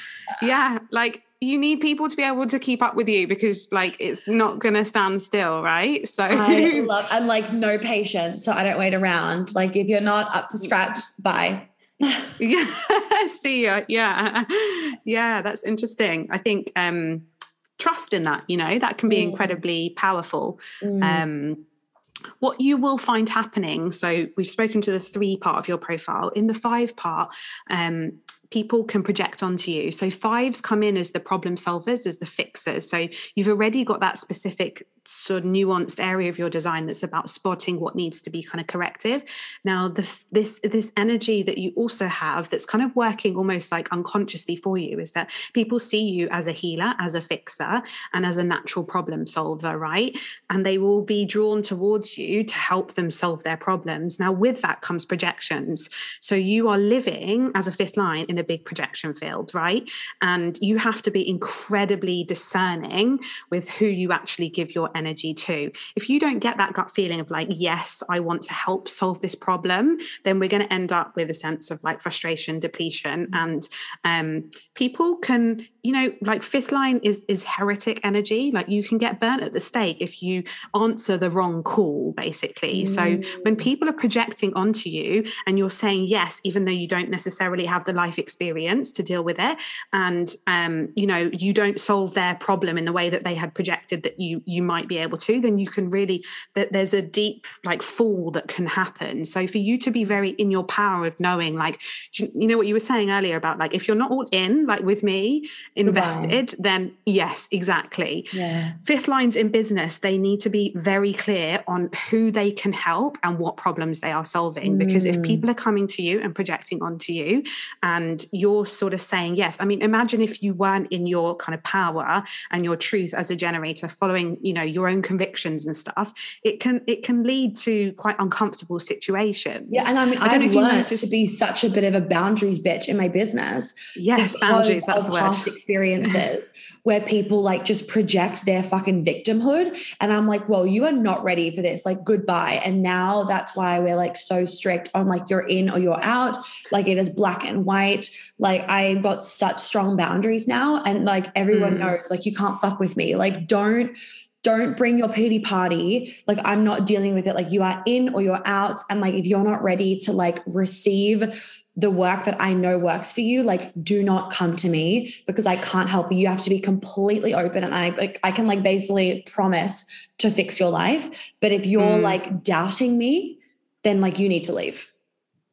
yeah. Like you need people to be able to keep up with you because like it's not gonna stand still, right? So I love and like no patience, so I don't wait around. Like if you're not up to scratch, bye. yeah, see ya. Yeah, yeah, that's interesting. I think um, trust in that, you know, that can be mm. incredibly powerful. Mm. Um, what you will find happening so we've spoken to the three part of your profile in the five part um, people can project onto you. So fives come in as the problem solvers, as the fixers. So you've already got that specific sort of nuanced area of your design that's about spotting what needs to be kind of corrective. Now, the, this this energy that you also have that's kind of working almost like unconsciously for you is that people see you as a healer, as a fixer, and as a natural problem solver, right? And they will be drawn towards you to help them solve their problems. Now, with that comes projections. So you are living as a fifth line in a big projection field, right? And you have to be incredibly discerning with who you actually give your energy too. If you don't get that gut feeling of like, yes, I want to help solve this problem, then we're going to end up with a sense of like frustration, depletion. And um, people can, you know, like fifth line is is heretic energy. Like you can get burnt at the stake if you answer the wrong call, basically. Mm. So when mm. people are projecting onto you and you're saying yes, even though you don't necessarily have the life experience to deal with it, and um, you know, you don't solve their problem in the way that they had projected that you you might be able to, then you can really that there's a deep like fall that can happen. So for you to be very in your power of knowing, like you know what you were saying earlier about like if you're not all in, like with me, invested, then yes, exactly. Yeah. Fifth lines in business, they need to be very clear on who they can help and what problems they are solving. Mm. Because if mm. people are coming to you and projecting onto you and you're sort of saying yes, I mean, imagine if you weren't in your kind of power and your truth as a generator, following, you know, your own convictions and stuff, it can it can lead to quite uncomfortable situations. Yeah, and I mean, I don't I've learned to be such a bit of a boundaries bitch in my business. Yes, boundaries. That's the word. Experiences where people like just project their fucking victimhood, and I'm like, well, you are not ready for this. Like, goodbye. And now that's why we're like so strict on like you're in or you're out. Like it is black and white. Like I've got such strong boundaries now, and like everyone mm. knows, like you can't fuck with me. Like don't don't bring your pity party. Like, I'm not dealing with it. Like, you are in or you're out. And like, if you're not ready to like receive the work that I know works for you, like, do not come to me because I can't help you. You have to be completely open. And I like, I can like basically promise to fix your life. But if you're mm. like doubting me, then like you need to leave.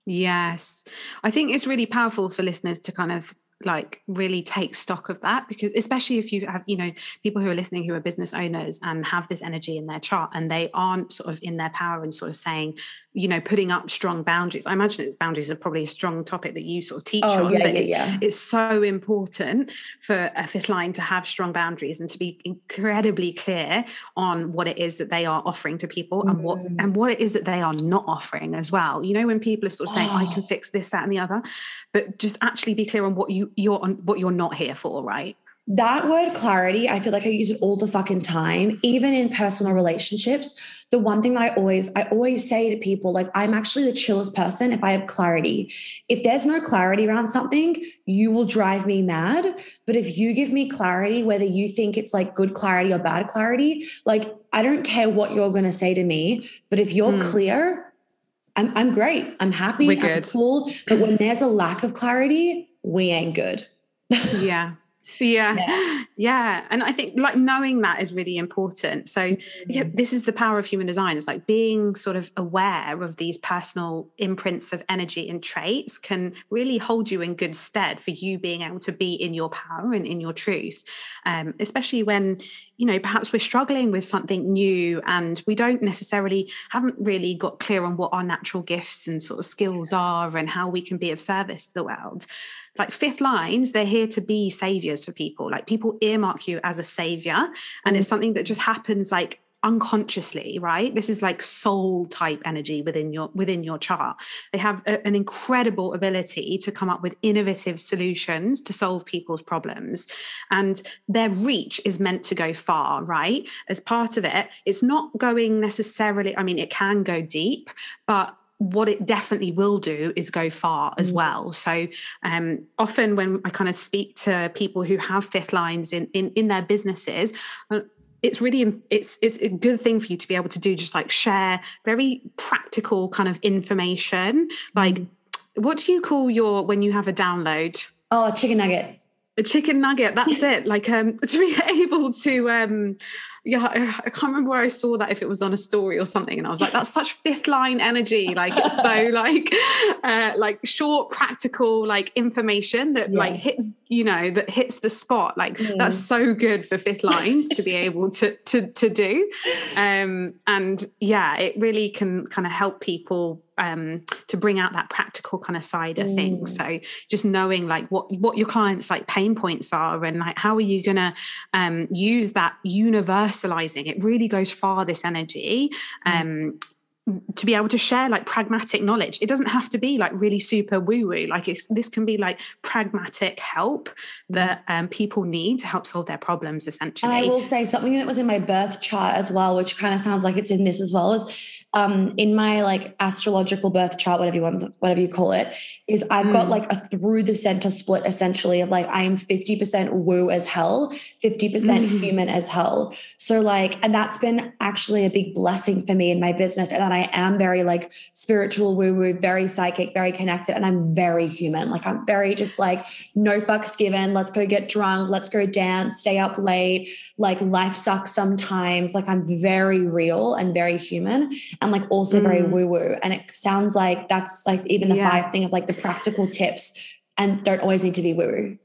Yes. I think it's really powerful for listeners to kind of like really take stock of that because especially if you have you know people who are listening who are business owners and have this energy in their chart and they aren't sort of in their power and sort of saying you know putting up strong boundaries i imagine boundaries are probably a strong topic that you sort of teach oh, on yeah, but yeah, it's, yeah. it's so important for a fifth line to have strong boundaries and to be incredibly clear on what it is that they are offering to people mm. and what mm. and what it is that they are not offering as well you know when people are sort of saying oh. i can oh. fix this that and the other but just actually be clear on what you you're on what you're not here for right that word clarity, I feel like I use it all the fucking time, even in personal relationships. The one thing that I always, I always say to people, like, I'm actually the chillest person if I have clarity. If there's no clarity around something, you will drive me mad. But if you give me clarity, whether you think it's like good clarity or bad clarity, like, I don't care what you're going to say to me, but if you're mm. clear, I'm, I'm great. I'm happy. We're good. I'm cool. But when there's a lack of clarity, we ain't good. yeah yeah. yeah. yeah and i think like knowing that is really important so mm-hmm. yeah, this is the power of human design it's like being sort of aware of these personal imprints of energy and traits can really hold you in good stead for you being able to be in your power and in your truth um, especially when you know perhaps we're struggling with something new and we don't necessarily haven't really got clear on what our natural gifts and sort of skills are and how we can be of service to the world like fifth lines they're here to be saviors for people. Like people earmark you as a savior and mm. it's something that just happens like unconsciously right? This is like soul type energy within your within your chart. They have a, an incredible ability to come up with innovative solutions to solve people's problems. And their reach is meant to go far right? As part of it it's not going necessarily i mean it can go deep but what it definitely will do is go far as mm. well. So um, often when I kind of speak to people who have fifth lines in in, in their businesses, uh, it's really it's it's a good thing for you to be able to do just like share very practical kind of information. Like, mm. what do you call your when you have a download? Oh, chicken nugget. A chicken nugget. That's it. Like um, to be able to um, yeah, I can't remember where I saw that if it was on a story or something, and I was like, that's such fifth line energy. Like it's so like uh, like short, practical, like information that yeah. like hits you know that hits the spot. Like mm. that's so good for fifth lines to be able to to to do. Um, and yeah, it really can kind of help people um, to bring out that practical kind of side of mm. things. So just knowing like what what your clients like pain points are and like how are you going to um, use that It really goes far. This energy. Mm. Um, to be able to share like pragmatic knowledge it doesn't have to be like really super woo woo like this can be like pragmatic help that um, people need to help solve their problems essentially and i will say something that was in my birth chart as well which kind of sounds like it's in this as well is um, in my like astrological birth chart, whatever you want, whatever you call it, is I've mm. got hmm. like a through the center split essentially of like I am 50% woo as hell, 50% mm. human as hell. So like, and that's been actually a big blessing for me in my business. And that I am very like spiritual woo woo, very psychic, very connected, and I'm very human. Like I'm very just like no fucks given. Let's go get drunk. Let's go dance, stay up late. Like life sucks sometimes. Like I'm very real and very human and like also mm. very woo woo. And it sounds like that's like even the yeah. five thing of like the practical tips and don't always need to be woo woo.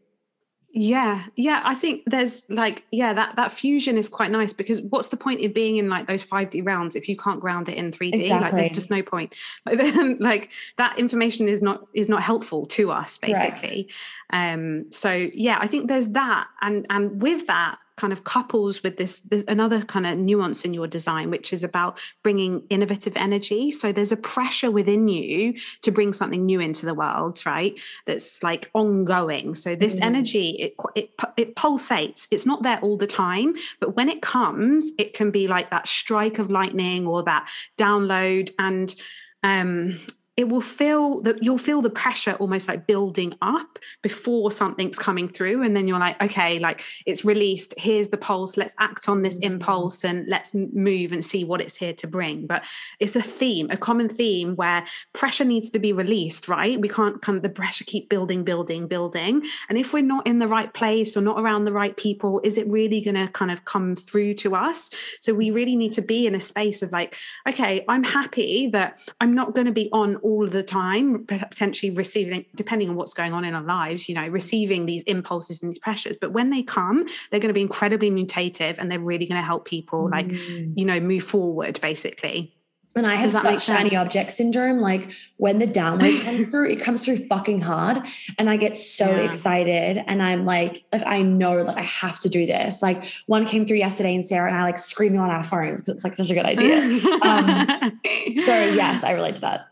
Yeah, yeah. I think there's like, yeah, that that fusion is quite nice because what's the point of being in like those 5D rounds if you can't ground it in 3D? Exactly. Like there's just no point. Like then like that information is not is not helpful to us, basically. Right. Um, so yeah, I think there's that. And and with that, kind of couples with this there's another kind of nuance in your design which is about bringing innovative energy. So there's a pressure within you to bring something new into the world right? That's like ongoing. So this mm. energy it, it it pulsates. It's not there all the time but when it comes it can be like that strike of lightning or that download. And um it will feel that you'll feel the pressure almost like building up before something's coming through. And then you're like okay like it's released. Here's the pulse. Let's act on this mm-hmm. impulse and let's move and see what it's here to bring. But it's a theme a common theme where pressure needs to be released right? We can't kind of the pressure keep building building building. And if we're not in the right place or not around the right people is it really going to kind of come through to us? So we really need to be in a space of like okay i'm happy that i'm not going to be on all the time, potentially receiving, depending on what's going on in our lives, you know, receiving these impulses and these pressures. But when they come, they're going to be incredibly mutative and they're really going to help people, like, mm. you know, move forward, basically. And I have such shiny object syndrome. Like when the download comes through, it comes through fucking hard. And I get so yeah. excited. And I'm like, like I know that I have to do this. Like one came through yesterday and Sarah and I like screaming on our phones because it's like such a good idea. um, so yes, I relate to that.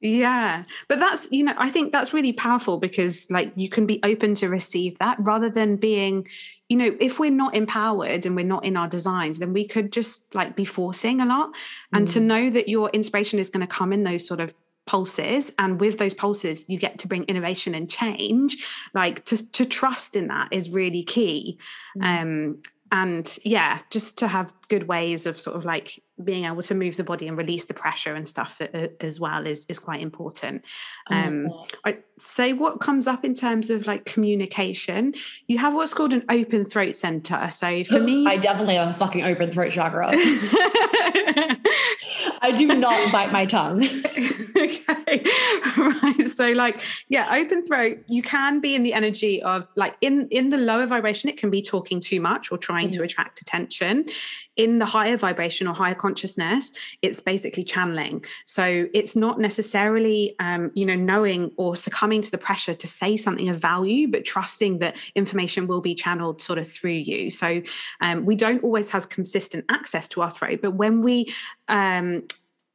Yeah. But that's, you know, I think that's really powerful because like you can be open to receive that rather than being, you know, if we're not empowered and we're not in our designs, then we could just like be forcing a lot. And mm. to know that your inspiration is going to come in those sort of pulses and with those pulses you get to bring innovation and change like to to trust in that is really key mm. um and yeah just to have good ways of sort of like being able to move the body and release the pressure and stuff uh, uh, as well is is quite important. Um mm-hmm. i say what comes up in terms of like communication you have what's called an open throat center. So for me i definitely have a fucking open throat chakra. I do not bite my tongue okay. Right. So like yeah open throat you can be in the energy of like in in the lower vibration it can be talking too much or trying mm-hmm. to attract attention. In the higher vibration or higher consciousness it's basically channeling. So it's not necessarily um, you know knowing or succumbing to the pressure to say something of value but trusting that information will be channeled sort of through you. So um, we don't always have consistent access to our throat but when we um,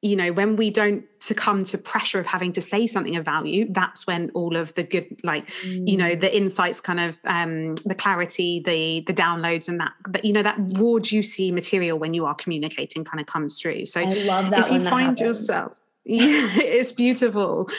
you know when we don't succumb to pressure of having to say something of value that's when all of the good like mm. you know mm. the insights kind of um the clarity the the downloads and that that you know that raw juicy material when you are communicating kind of comes through so I love that if you find yourself yeah, it's beautiful.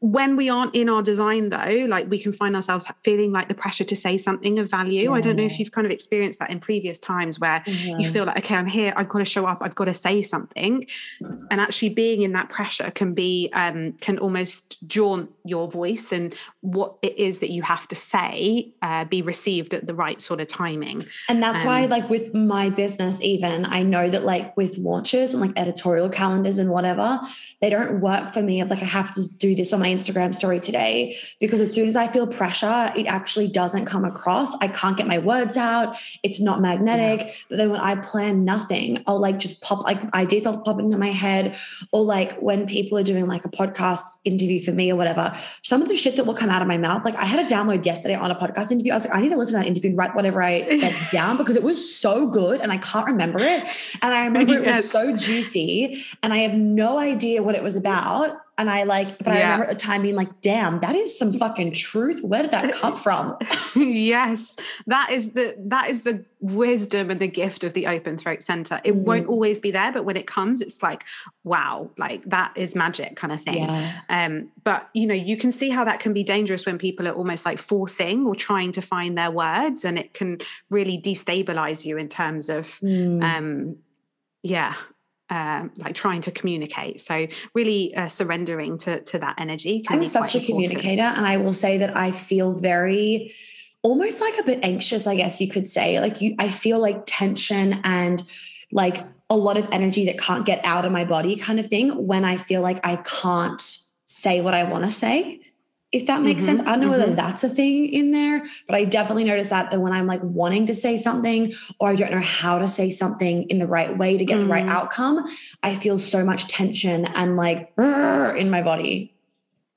When we aren't in our design, though, like we can find ourselves feeling like the pressure to say something of value. Yeah. I don't know if you've kind of experienced that in previous times where mm-hmm. you feel like, okay, I'm here, I've got to show up, I've got to say something. And actually being in that pressure can be, um, can almost jaunt your voice and what it is that you have to say uh, be received at the right sort of timing. And that's um, why, like with my business, even, I know that like with launches and like editorial calendars and whatever, they don't work for me of like I have to do this on my Instagram story today because as soon as I feel pressure, it actually doesn't come across. I can't get my words out. It's not magnetic. Yeah. But then when I plan nothing, I'll like just pop like ideas will pop into my head. Or like when people are doing like a podcast interview for me or whatever, some of the shit that will come out of my mouth. Like I had a download yesterday on a podcast interview. I was like, I need to listen to that interview and write whatever I said down because it was so good and I can't remember it. And I remember yes. it was so juicy and I have no idea what it was about. And I like, but yeah. I remember at the time being like, damn, that is some fucking truth. Where did that come from? yes. That is the that is the wisdom and the gift of the open throat center. It mm. won't always be there, but when it comes, it's like, wow, like that is magic kind of thing. Yeah. Um, but you know, you can see how that can be dangerous when people are almost like forcing or trying to find their words, and it can really destabilize you in terms of mm. um yeah um, like trying to communicate. So really uh, surrendering to to that energy. I'm such a important. communicator, and I will say that I feel very almost like a bit anxious. I guess you could say like you. I feel like tension and like a lot of energy that can't get out of my body, kind of thing. When I feel like I can't say what I want to say if that makes mm-hmm, sense. I don't know mm-hmm. whether that's a thing in there, but I definitely notice that that when I'm like wanting to say something or I don't know how to say something in the right way to get mm. the right mm. outcome, I feel so much tension and like in my body.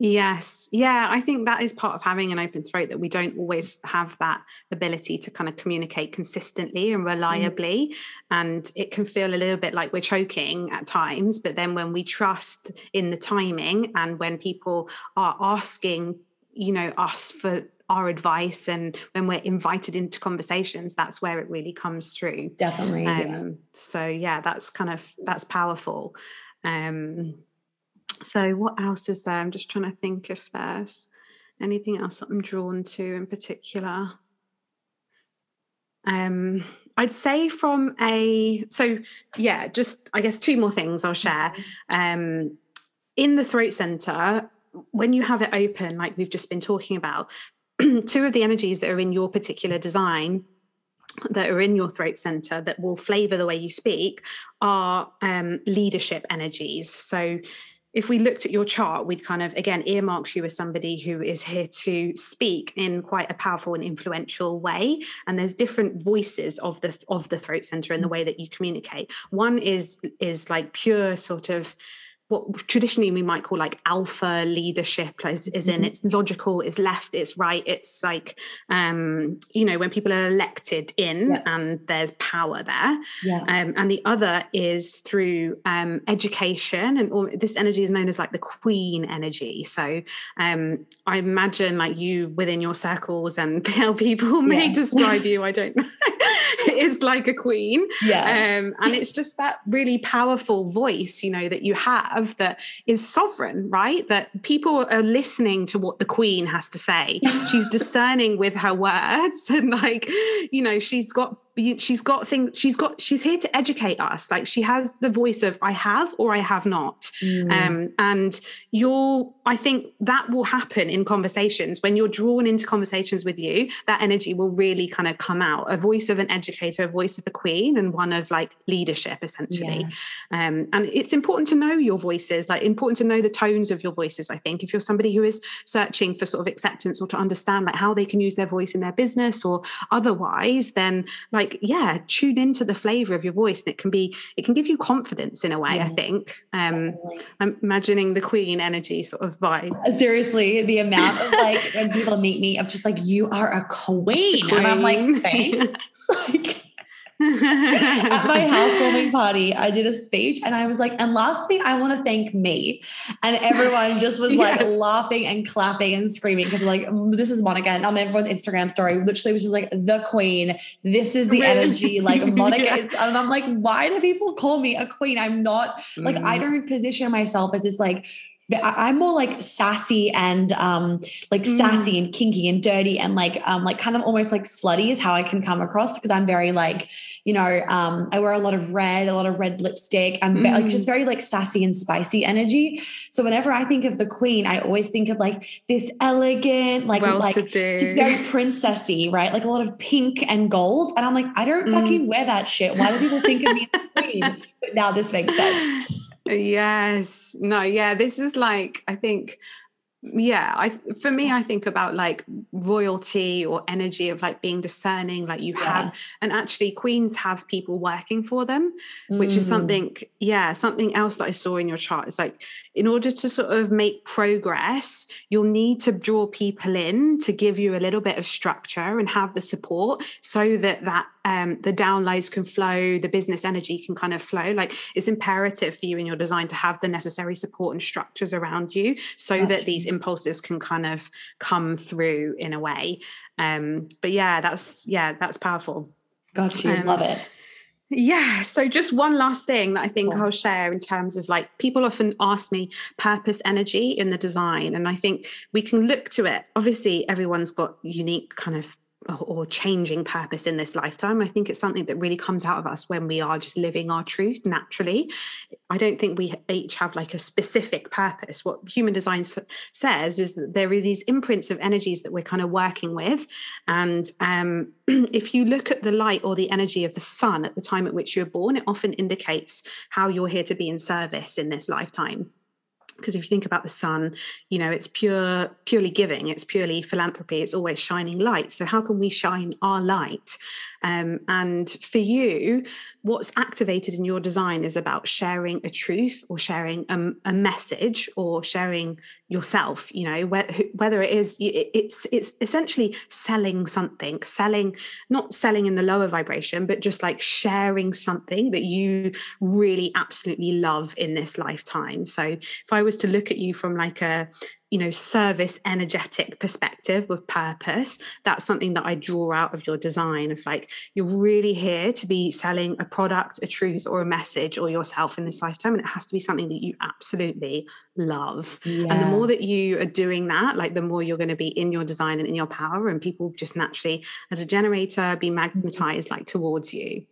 Yes. Yeah. I think that is part of having an open throat that we don't always have that ability to kind of communicate consistently and reliably. Mm. And it can feel a little bit like we're choking at times. But then when we trust in the timing and when people are asking, you know, us for our advice and when we're invited into conversations, that's where it really comes through. Definitely. Um, yeah. So, yeah, that's kind of, that's powerful. Um, so, what else is there? I'm just trying to think if there's anything else that I'm drawn to in particular. Um, I'd say from a so yeah, just I guess two more things I'll share. Mm-hmm. Um, in the throat center, when you have it open, like we've just been talking about, two of the energies that are in your particular design that are in your throat center that will flavor the way you speak are um, leadership energies. So if we looked at your chart, we'd kind of again earmark you as somebody who is here to speak in quite a powerful and influential way. And there's different voices of the of the throat center and the mm. way that you communicate. One is is like pure sort of what traditionally we might call like alpha leadership is, is in mm-hmm. it's logical it's left it's right it's like um you know when people are elected in yeah. and there's power there yeah. um, and the other is through um, education and all, this energy is known as like the queen energy so um i imagine like you within your circles and how people may yeah. describe you i don't know is like a queen yeah um and it's just that really powerful voice you know that you have have that is sovereign, right? That people are listening to what the queen has to say. She's discerning with her words and like, you know, she's got she's got things she's got she's here to educate us. Like she has the voice of i have or i have not. Mm. um, and you're i think that will happen in conversations. When you're drawn into conversations with you that energy will really kind of come out. A voice of an educator a voice of a queen and one of like leadership essentially. Yeah. um, and it's important to know your voices like important to know the tones of your voices i think. If you're somebody who is searching for sort of acceptance or to understand like how they can use their voice in their business or otherwise then like like yeah tune into the flavor of your voice and it can be it can give you confidence in a way yeah, i think. Um i'm imagining the queen energy sort of vibe. Uh, seriously the amount of like when people meet me of just like you are a queen, queen. and i'm like thanks. Like At my housewarming party, I did a speech and I was like, and lastly, I want to thank me. And everyone just was like yes. laughing and clapping and screaming because like, mm, this is Monica. And on everyone's Instagram story, literally was just like the queen. This is the really? energy. Like Monica yeah. is, and I'm like, why do people call me a queen? I'm not like, mm. I don't position myself as this like I'm more like sassy and um like mm. sassy and kinky and dirty and like um like kind of almost like slutty is how I can come across because I'm very like you know um I wear a lot of red a lot of red lipstick. I'm mm. like just very like sassy and spicy energy. So whenever I think of the queen I always think of like this elegant like well like just very princessy right? Like a lot of pink and gold. And I'm like I don't mm. fucking wear that shit. Why do people think of me as the queen? But now this makes sense Yes. No, yeah, this is like, I think yeah i for me i think about like royalty or energy of like being discerning like you yeah. have and actually queens have people working for them mm. which is mm. something yeah something else that i saw in your chart is like in order to sort of make progress you'll need to draw people in to give you a little bit of structure and have the support so that that um, the downloads can flow the business energy can kind of flow. Like it's imperative for you in your design to have the necessary support and structures around you so That's that these impulses can kind of come through in a way. Um but yeah that's yeah that's powerful. Got you um, love it yeah. So, just one last thing that I think I'll share in terms of like people often ask me purpose energy in the design. And I think we can look to it. Obviously, everyone's got unique kind of or changing purpose in this lifetime. I think it's something that really comes out of us when we are just living our truth naturally. I don't think we each have like a specific purpose. What human design says is that there are these imprints of energies that we're kind of working with. And um, if you look at the light or the energy of the sun at the time at which you're born, it often indicates how you're here to be in service in this lifetime because if you think about the sun you know it's pure purely giving it's purely philanthropy it's always shining light. So how can we shine our light um, and for you what's activated in your design is about sharing a truth or sharing a, a message or sharing yourself you know whether, whether it is it's it's essentially selling something selling not selling in the lower vibration but just like sharing something that you really absolutely love in this lifetime. So if i was to look at you from like a you know service energetic perspective of purpose that's something that i draw out of your design of like you're really here to be selling a product a truth or a message or yourself in this lifetime and it has to be something that you absolutely love. Yeah. and the more that you are doing that like the more you're going to be in your design and in your power and people just naturally as a generator be magnetized like towards you.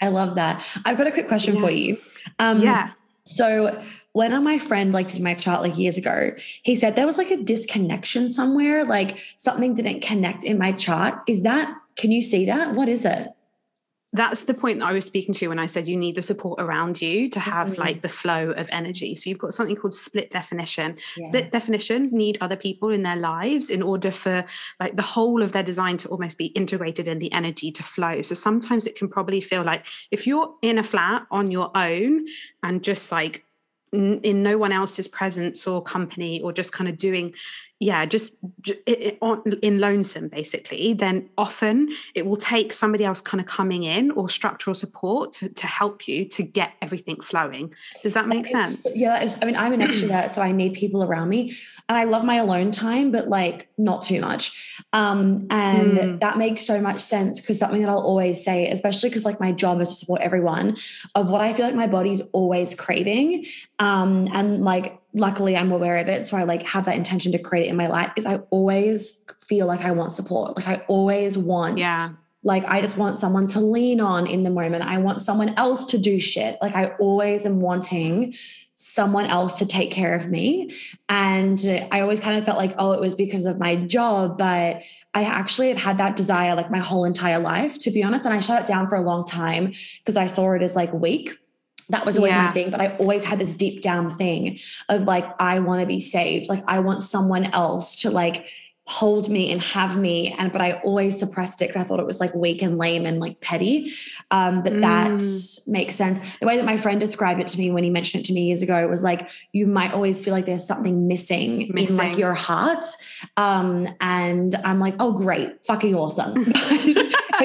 I love that. I've got a quick question yeah. for you. Um yeah. so when my friend like did my chart like years ago, he said there was like a disconnection somewhere, like something didn't connect in my chart. Is that, can you see that? What is it? That's the point that I was speaking to when I said you need the support around you to have mm-hmm. like the flow of energy. So you've got something called split definition. Yeah. Split definition need other people in their lives in order for like the whole of their design to almost be integrated in the energy to flow. So sometimes it can probably feel like if you're in a flat on your own and just like in no one else's presence or company or just kind of doing yeah just in lonesome basically then often it will take somebody else kind of coming in or structural support to, to help you to get everything flowing. Does that make sense? yeah i mean i'm an extrovert so i need people around me and i love my alone time but like not too much. Um, and mm. that makes so much sense because something that i'll always say especially because like my job is to support everyone of what i feel like my body's always craving um, and like luckily I'm aware of it. So I like have that intention to create it in my life is I always feel like I want support. Like I always want yeah. Like I just want someone to lean on in the moment. I want someone else to do shit. Like I always am wanting someone else to take care of me. And I always kind of felt like, oh, it was because of my job. But I actually have had that desire like my whole entire life, to be honest. And I shut it down for a long time because I saw it as like weak that was always yeah. my thing but i always had this deep down thing of like i want to be saved like i want someone else to like hold me and have me and but i always suppressed it because i thought it was like weak and lame and like petty um but mm. that makes sense the way that my friend described it to me when he mentioned it to me years ago it was like you might always feel like there's something missing, missing. in like your heart um and i'm like oh great fucking awesome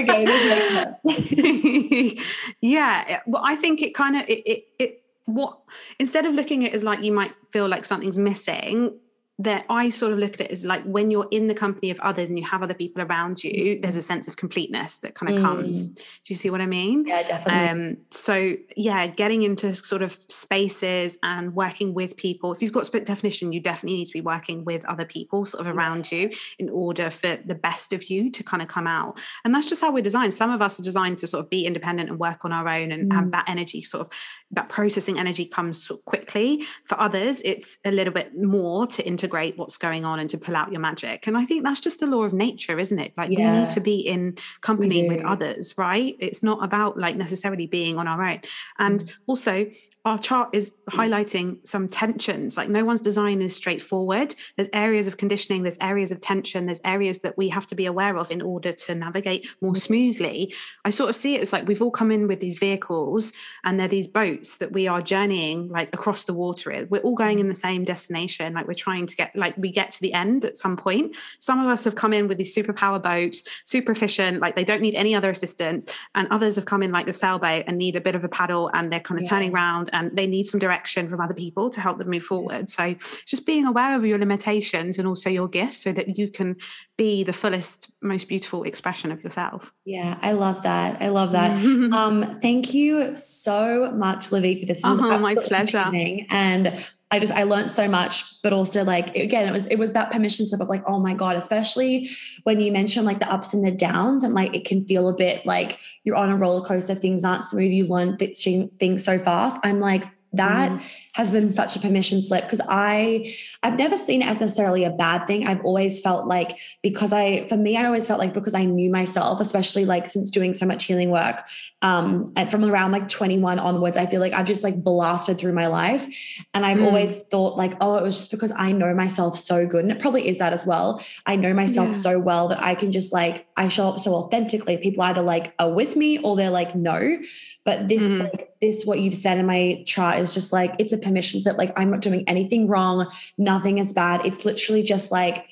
okay, this makes sense. yeah. Eh, well, I think it kind of it, it it what instead of looking at it as like you might feel like something's missing, that I sort of look at it as like when you're in the company of others and you have other people around you, mm. there's a sense of completeness that kind of mm. comes. Do you see what I mean? Yeah, definitely. Um, so yeah, getting into sort of spaces and working with people. If you've got split definition, you definitely need to be working with other people sort of around you in order for the best of you to kind of come out. And that's just how we're designed. Some of us are designed to sort of be independent and work on our own and mm. have that energy sort of that processing energy comes quickly. For others, it's a little bit more to integrate integrate what's going on and to pull out your magic. And I think that's just the law of nature, isn't it? Like yeah. we need to be in company with others, right? It's not about like necessarily being on our own. And mm. also, our chart is highlighting some tensions. Like no one's design is straightforward. There's areas of conditioning, there's areas of tension, there's areas that we have to be aware of in order to navigate more mm-hmm. smoothly. I sort of see it as like we've all come in with these vehicles and they're these boats that we are journeying like across the water in. We're all going in mm-hmm. the same destination. Like we're trying to get, like we get to the end at some point. Some of us have come in with these superpower boats, super efficient, like they don't need any other assistance. And others have come in like the sailboat and need a bit of a paddle and they're kind of yeah. turning around and they need some direction from other people to help them move forward. So just being aware of your limitations and also your gifts so that you can be the fullest, most beautiful expression of yourself. Yeah, I love that. I love that. um, thank you so much, Livy, for this. this oh, my pleasure. Amazing. And I just I learned so much, but also like again, it was it was that permission slip of like, oh my God, especially when you mention like the ups and the downs, and like it can feel a bit like you're on a roller coaster, things aren't smooth, you learn things so fast. I'm like, that mm. has been such a permission slip because I I've never seen it as necessarily a bad thing. I've always felt like because I for me I always felt like because I knew myself, especially like since doing so much healing work, um, and from around like 21 onwards, I feel like I've just like blasted through my life, and I've mm. always thought like oh it was just because I know myself so good, and it probably is that as well. I know myself yeah. so well that I can just like I show up so authentically. People either like are with me or they're like no, but this mm. like this what you've said in my chart is just like it's a permission slip like i'm not doing anything wrong nothing is bad it's literally just like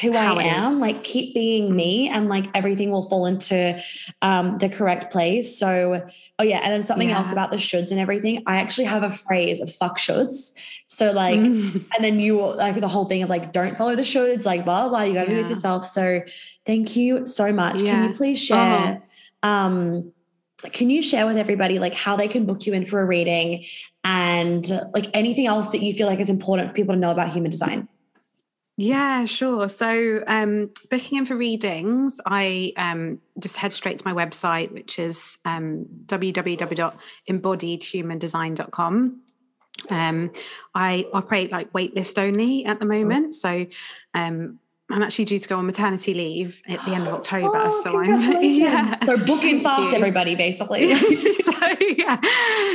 who How I am, like keep being me and like everything will fall into um, the correct place. So, oh yeah. And then something yeah. else about the shoulds and everything. I actually have a phrase of fuck shoulds. So like, mm. and then you like the whole thing of like, don't follow the shoulds, like blah, blah, blah. You got to yeah. be with yourself. So thank you so much. Yeah. Can you please share, uh-huh. um, can you share with everybody like how they can book you in for a reading and like anything else that you feel like is important for people to know about human design? Yeah, sure. So, um, booking in for readings, I um, just head straight to my website, which is um, www.embodiedhumandesign.com. Um, I operate like waitlist only at the moment. So, um, I'm actually due to go on maternity leave at the end of October. Oh, so I'm yeah. So booking fast, everybody, basically. so yeah.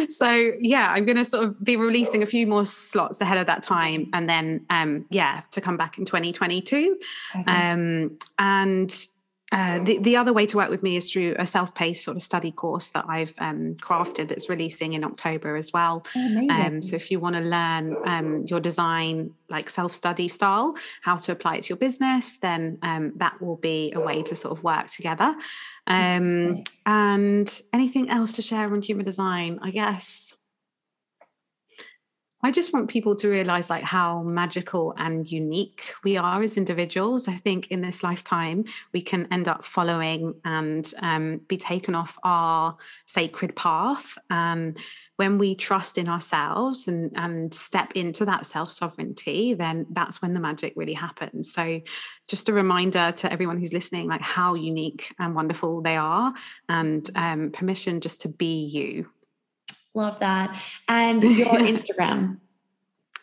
So yeah, I'm gonna sort of be releasing a few more slots ahead of that time. And then um yeah, to come back in 2022. Okay. Um and uh, the, the other way to work with me is through a self-paced sort of study course that I've um, crafted that's releasing in October as well. Oh, um, so if you want to learn um, your design like self-study style, how to apply it to your business, then um, that will be a way to sort of work together. Um, and anything else to share on human design? I guess I just want people to realize like how magical and unique we are as individuals. I think in this lifetime we can end up following and um, be taken off our sacred path. And when we trust in ourselves and, and step into that self sovereignty, then that's when the magic really happens. So, just a reminder to everyone who's listening, like how unique and wonderful they are, and um, permission just to be you. Love that. And your Instagram.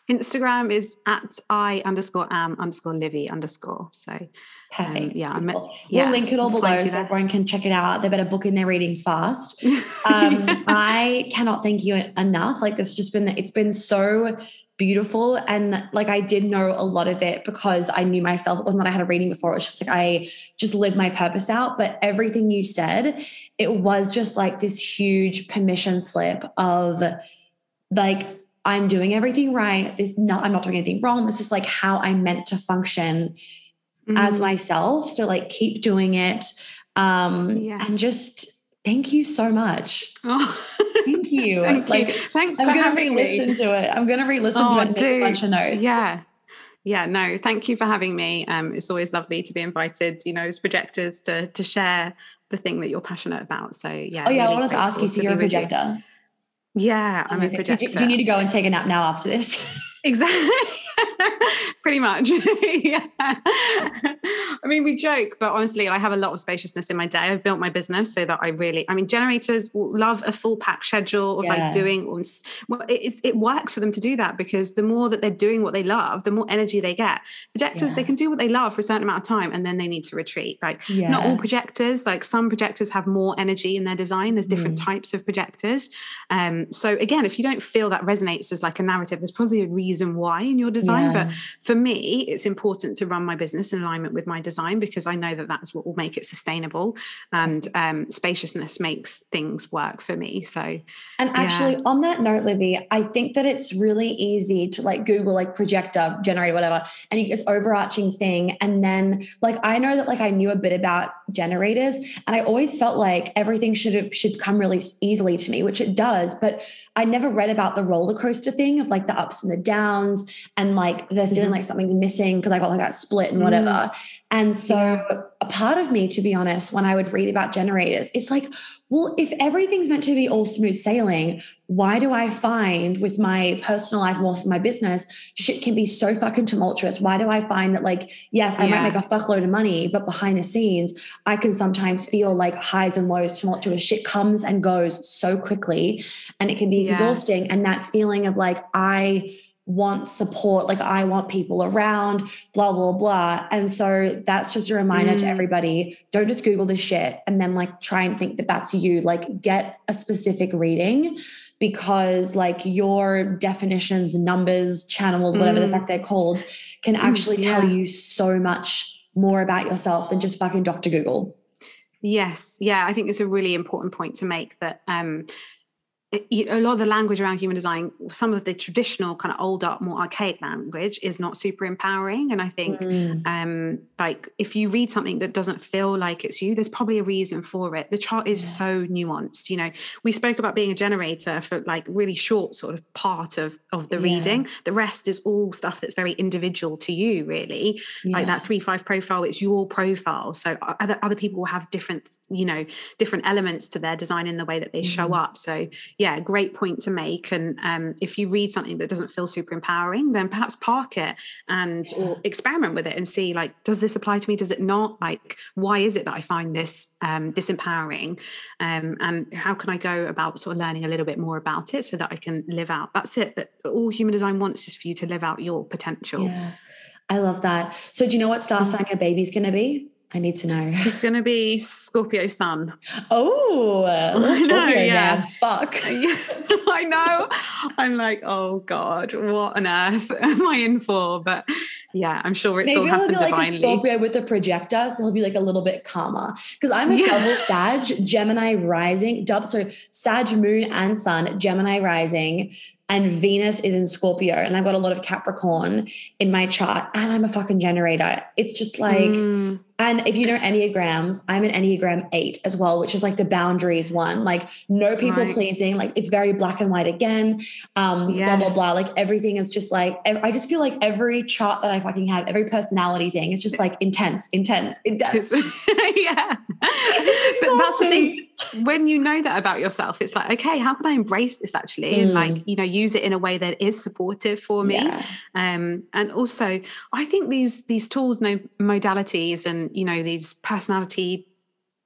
Instagram is at I underscore am underscore Livy underscore. So um, perfect. Um, yeah, I'm, yeah. We'll link it all below so everyone can check it out. They better book in their readings fast. Um, I cannot thank you enough. Like it's just been it's been so beautiful and like I did know a lot of it because I knew myself. It wasn't that I had a reading before. It was just like I just lived my purpose out. But everything you said, it was just like this huge permission slip of like I'm doing everything right. This not I'm not doing anything wrong. This is like how I'm meant to function mm-hmm. as myself. So like keep doing it. Um, yes. And just thank you so much. Oh. Thank you. Thank like, you. Thanks I'm for gonna re-listen me. to it. I'm gonna re-listen oh, to it and make a bunch of notes. Yeah. Yeah, no, thank you for having me. Um, it's always lovely to be invited, you know, as projectors to to share the thing that you're passionate about. So yeah. Oh yeah, really I wanted to ask you. So you're a projector. Yeah, I'm a projector. So do, do you need to go and take a nap now after this? Exactly. Pretty much. yeah. I mean, we joke, but honestly, I have a lot of spaciousness in my day. I've built my business so that I really, I mean, generators love a full pack schedule of yeah. like doing, well, it, it works for them to do that because the more that they're doing what they love, the more energy they get. Projectors, yeah. they can do what they love for a certain amount of time and then they need to retreat. Like, yeah. not all projectors, like some projectors have more energy in their design. There's different mm. types of projectors. Um, so again, if you don't feel that resonates as like a narrative, there's probably a reason reason why in your design. Yeah. But for me, it's important to run my business in alignment with my design because I know that that's what will make it sustainable. And um, spaciousness makes things work for me. So, and actually, yeah. on that note, Livy, I think that it's really easy to like Google like projector, generator, whatever, and you get this overarching thing. And then, like, I know that like I knew a bit about generators, and I always felt like everything should should come really easily to me, which it does, but I never read about the roller coaster thing of like the ups and the downs and like the feeling mm-hmm. like something's missing because I got like that split and whatever. Mm. And so a part of me, to be honest, when I would read about generators, it's like, well, if everything's meant to be all smooth sailing, why do I find with my personal life, more for my business, shit can be so fucking tumultuous? Why do I find that, like, yes, I yeah. might make a fuckload of money, but behind the scenes, I can sometimes feel like highs and lows, tumultuous shit comes and goes so quickly. And it can be yes. exhausting. And that feeling of like, I, want support like i want people around blah blah blah and so that's just a reminder mm. to everybody don't just google this shit and then like try and think that that's you like get a specific reading because like your definitions numbers channels whatever mm. the fuck they're called can mm, actually yeah. tell you so much more about yourself than just fucking dr google yes yeah i think it's a really important point to make that um a lot of the language around human design, some of the traditional kind of older, more archaic language is not super empowering. And I think, mm. um, like, if you read something that doesn't feel like it's you, there's probably a reason for it. The chart is yeah. so nuanced. You know, we spoke about being a generator for like really short sort of part of of the yeah. reading. The rest is all stuff that's very individual to you, really. Yeah. Like that three five profile, it's your profile. So other other people will have different, you know, different elements to their design in the way that they show up. So yeah, great point to make. And um, if you read something that doesn't feel super empowering, then perhaps park it and yeah. or experiment with it and see like, does this apply to me? Does it not? Like, why is it that I find this um, disempowering? Um, and how can I go about sort of learning a little bit more about it so that I can live out? That's it. That all human design wants is for you to live out your potential. Yeah. I love that. So, do you know what star mm. sign your baby's going to be? I need to know. He's going to be Scorpio Sun. Oh, I know, yeah. Man. Fuck. I know. I'm like, oh God, what on earth am I in for? But yeah, I'm sure it's Maybe all happened Maybe he'll be like a Scorpio with a projector, so he'll be like a little bit calmer. Because I'm a yeah. double Sag, Gemini rising, double so Sag moon and sun, Gemini rising, and Venus is in Scorpio, and I've got a lot of Capricorn in my chart, and I'm a fucking generator. It's just like mm. And if you know Enneagrams, I'm an Enneagram 8 as well, which is like the boundaries one. Like no people right. pleasing. Like it's very black and white again. Um, yes. blah, blah, blah. Like everything is just like I just feel like every chart that I fucking have, every personality thing it's just like intense, intense, intense. yeah. but that's the thing. When you know that about yourself, it's like, okay, how can I embrace this actually? Mm. And like, you know, use it in a way that is supportive for me. Yeah. Um, and also I think these these tools, no modalities and you know these personality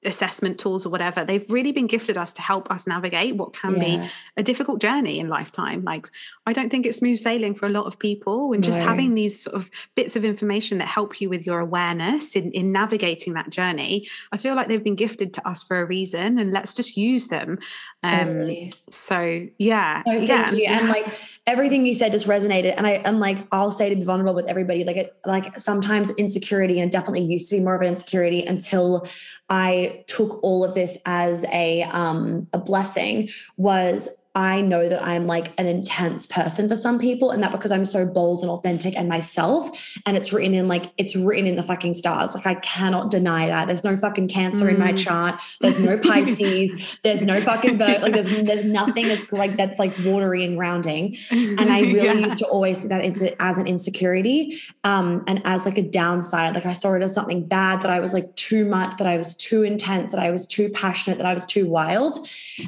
assessment tools or whatever they've really been gifted us to help us navigate what can yeah. be a difficult journey in lifetime like i don't think it's smooth sailing for a lot of people and just having these sort of bits of information that help you with your awareness in, in navigating that journey i feel like they've been gifted to us for a reason and let's just use them totally. um so yeah no, yeah. you and like everything you said just resonated and i and like i'll say to be vulnerable with everybody like it like sometimes insecurity and definitely used to be more of an insecurity until i took all of this as a um a blessing was I know that I'm like an intense person for some people, and that because I'm so bold and authentic and myself, and it's written in like it's written in the fucking stars. Like I cannot deny that. There's no fucking cancer mm. in my mm. chart. There's no Pisces. there's no fucking Virgo. Like there's there's nothing that's like that's like watery and grounding. And I really yeah. used to always see that as, as an insecurity, um, and as like a downside. Like I saw it as something bad that I was like too much, that I was too intense, that I was too passionate, that I was too wild.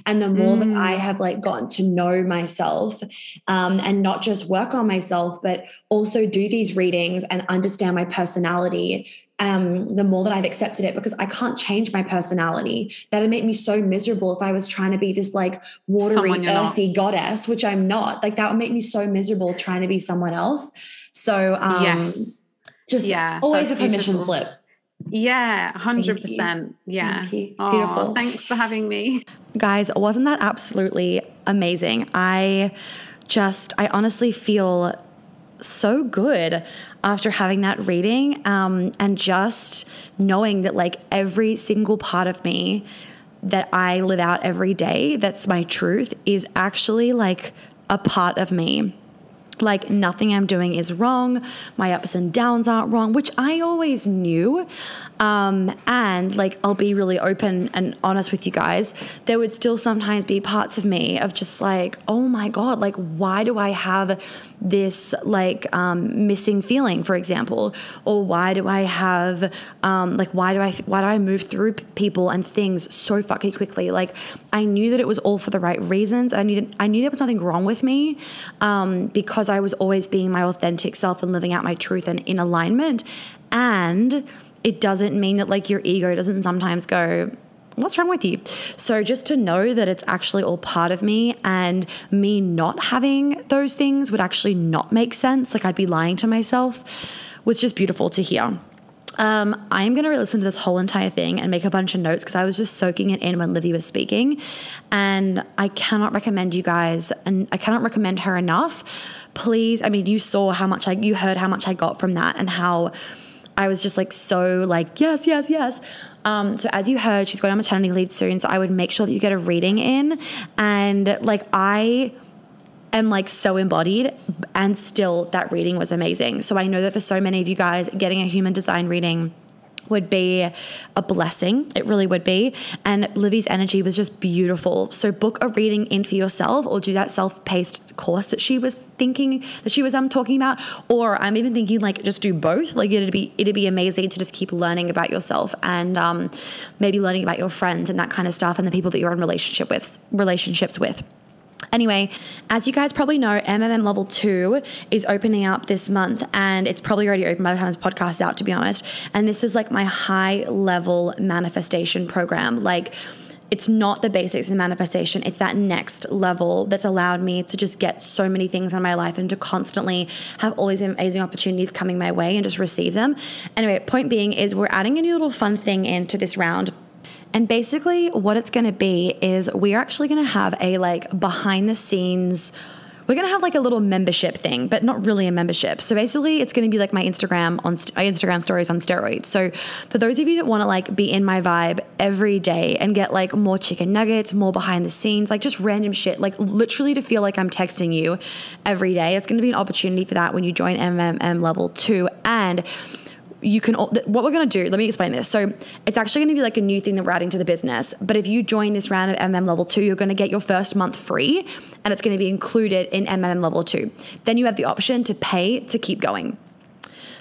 And the more mm. that I have like gotten to know myself um, and not just work on myself, but also do these readings and understand my personality um, the more that I've accepted it because I can't change my personality. That'd make me so miserable if I was trying to be this like watery, earthy not. goddess, which I'm not. Like that would make me so miserable trying to be someone else. So um, yes. just yeah, always a permission beautiful. slip. Yeah, 100%. Yeah. Thank Beautiful. Thanks for having me. Guys, wasn't that absolutely amazing? I just, I honestly feel so good after having that reading um, and just knowing that, like, every single part of me that I live out every day, that's my truth, is actually like a part of me like nothing I'm doing is wrong. My ups and downs aren't wrong, which I always knew. Um, and like, I'll be really open and honest with you guys. There would still sometimes be parts of me of just like, oh my God, like, why do I have this like um, missing feeling, for example? Or why do I have, um, like, why do I, why do I move through people and things so fucking quickly? Like, I knew that it was all for the right reasons. I knew that, I knew there was nothing wrong with me um, because I was always being my authentic self and living out my truth and in alignment. And it doesn't mean that like your ego doesn't sometimes go, what's wrong with you? So just to know that it's actually all part of me and me not having those things would actually not make sense. Like I'd be lying to myself was just beautiful to hear. Um, I'm going to listen to this whole entire thing and make a bunch of notes because I was just soaking it in when Livy was speaking. And I cannot recommend you guys, and I cannot recommend her enough. Please, I mean, you saw how much I, you heard how much I got from that and how I was just like so like, yes, yes, yes. Um, so as you heard, she's going on maternity leave soon. So I would make sure that you get a reading in. And like I am like so embodied and still that reading was amazing. So I know that for so many of you guys, getting a human design reading would be a blessing. It really would be. And Livy's energy was just beautiful. So book a reading in for yourself or do that self-paced course that she was thinking that she was um talking about. Or I'm even thinking like just do both. Like it'd be it'd be amazing to just keep learning about yourself and um maybe learning about your friends and that kind of stuff and the people that you're in relationship with relationships with. Anyway, as you guys probably know, MMM Level 2 is opening up this month and it's probably already open by the time this podcast is out, to be honest. And this is like my high level manifestation program. Like, it's not the basics in manifestation. It's that next level that's allowed me to just get so many things in my life and to constantly have all these amazing opportunities coming my way and just receive them. Anyway, point being is we're adding a new little fun thing into this round and basically, what it's going to be is we're actually going to have a like behind the scenes. We're gonna have like a little membership thing, but not really a membership. So basically, it's gonna be like my Instagram on st- Instagram stories on steroids. So for those of you that want to like be in my vibe every day and get like more chicken nuggets, more behind the scenes, like just random shit, like literally to feel like I'm texting you every day, it's gonna be an opportunity for that when you join MMM level two and you can what we're going to do let me explain this. So it's actually going to be like a new thing that we're adding to the business but if you join this round of mm level 2 you're going to get your first month free and it's going to be included in mm level 2 then you have the option to pay to keep going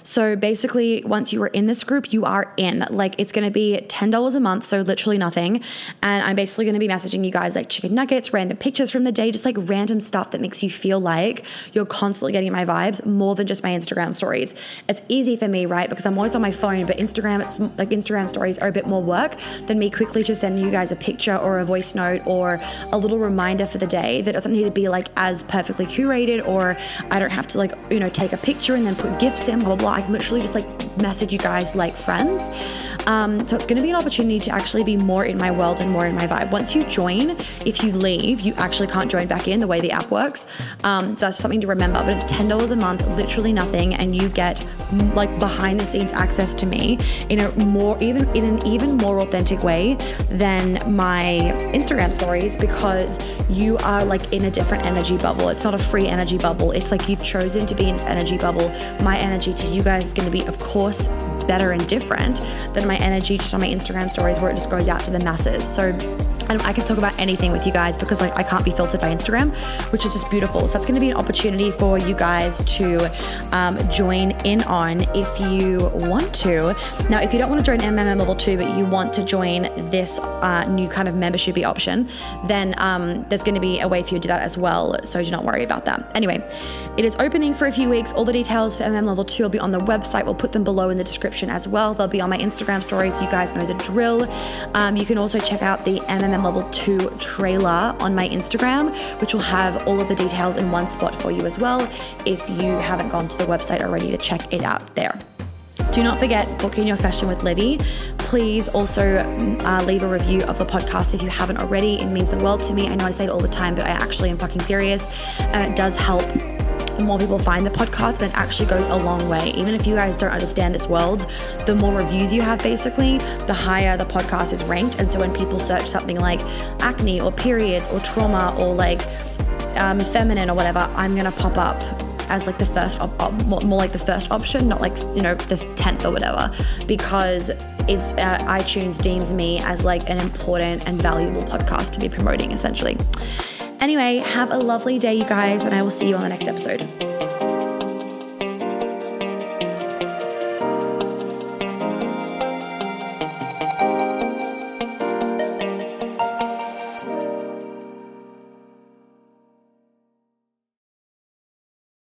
so basically, once you are in this group, you are in. Like it's going to be $10 a month, so literally nothing. And I'm basically going to be messaging you guys like chicken nuggets, random pictures from the day, just like random stuff that makes you feel like you're constantly getting my vibes more than just my Instagram stories. It's easy for me, right? Because I'm always on my phone, but Instagram, it's like Instagram stories are a bit more work than me quickly just sending you guys a picture or a voice note or a little reminder for the day that doesn't need to be like as perfectly curated or I don't have to like, you know, take a picture and then put gifts in, blah, blah, blah. I can literally just like message you guys like friends. Um, so it's going to be an opportunity to actually be more in my world and more in my vibe. Once you join, if you leave, you actually can't join back in the way the app works. Um, so that's something to remember. But it's $10 a month, literally nothing, and you get like behind the scenes access to me in a more even in an even more authentic way than my Instagram stories because you are like in a different energy bubble. It's not a free energy bubble. It's like you've chosen to be in energy bubble. My energy to you guys is going to be, of course, better and different than my energy just on my Instagram stories where it just goes out to the masses. So and I can talk about anything with you guys because like I can't be filtered by Instagram, which is just beautiful. So that's going to be an opportunity for you guys to um, join in on if you want to. Now, if you don't want to join MMM level two, but you want to join this uh, new kind of membershipy option, then um, there's going to be a way for you to do that as well. So do not worry about that. Anyway, it is opening for a few weeks. All the details for MM level two will be on the website. We'll put them below in the description as well. They'll be on my Instagram stories. You guys know the drill. Um, you can also check out the MMM Level 2 trailer on my Instagram, which will have all of the details in one spot for you as well if you haven't gone to the website already to check it out there. Do not forget, booking your session with Livy. Please also uh, leave a review of the podcast if you haven't already. It means the world to me. I know I say it all the time, but I actually am fucking serious. And it does help the more people find the podcast, then actually goes a long way. Even if you guys don't understand this world, the more reviews you have, basically, the higher the podcast is ranked. And so when people search something like acne or periods or trauma or like um, feminine or whatever, I'm gonna pop up as like the first op- op- more, more, like the first option not like you know the 10th or whatever because it's uh, itunes deems me as like an important and valuable podcast to be promoting essentially Anyway, have a lovely day, you guys, and I will see you on the next episode.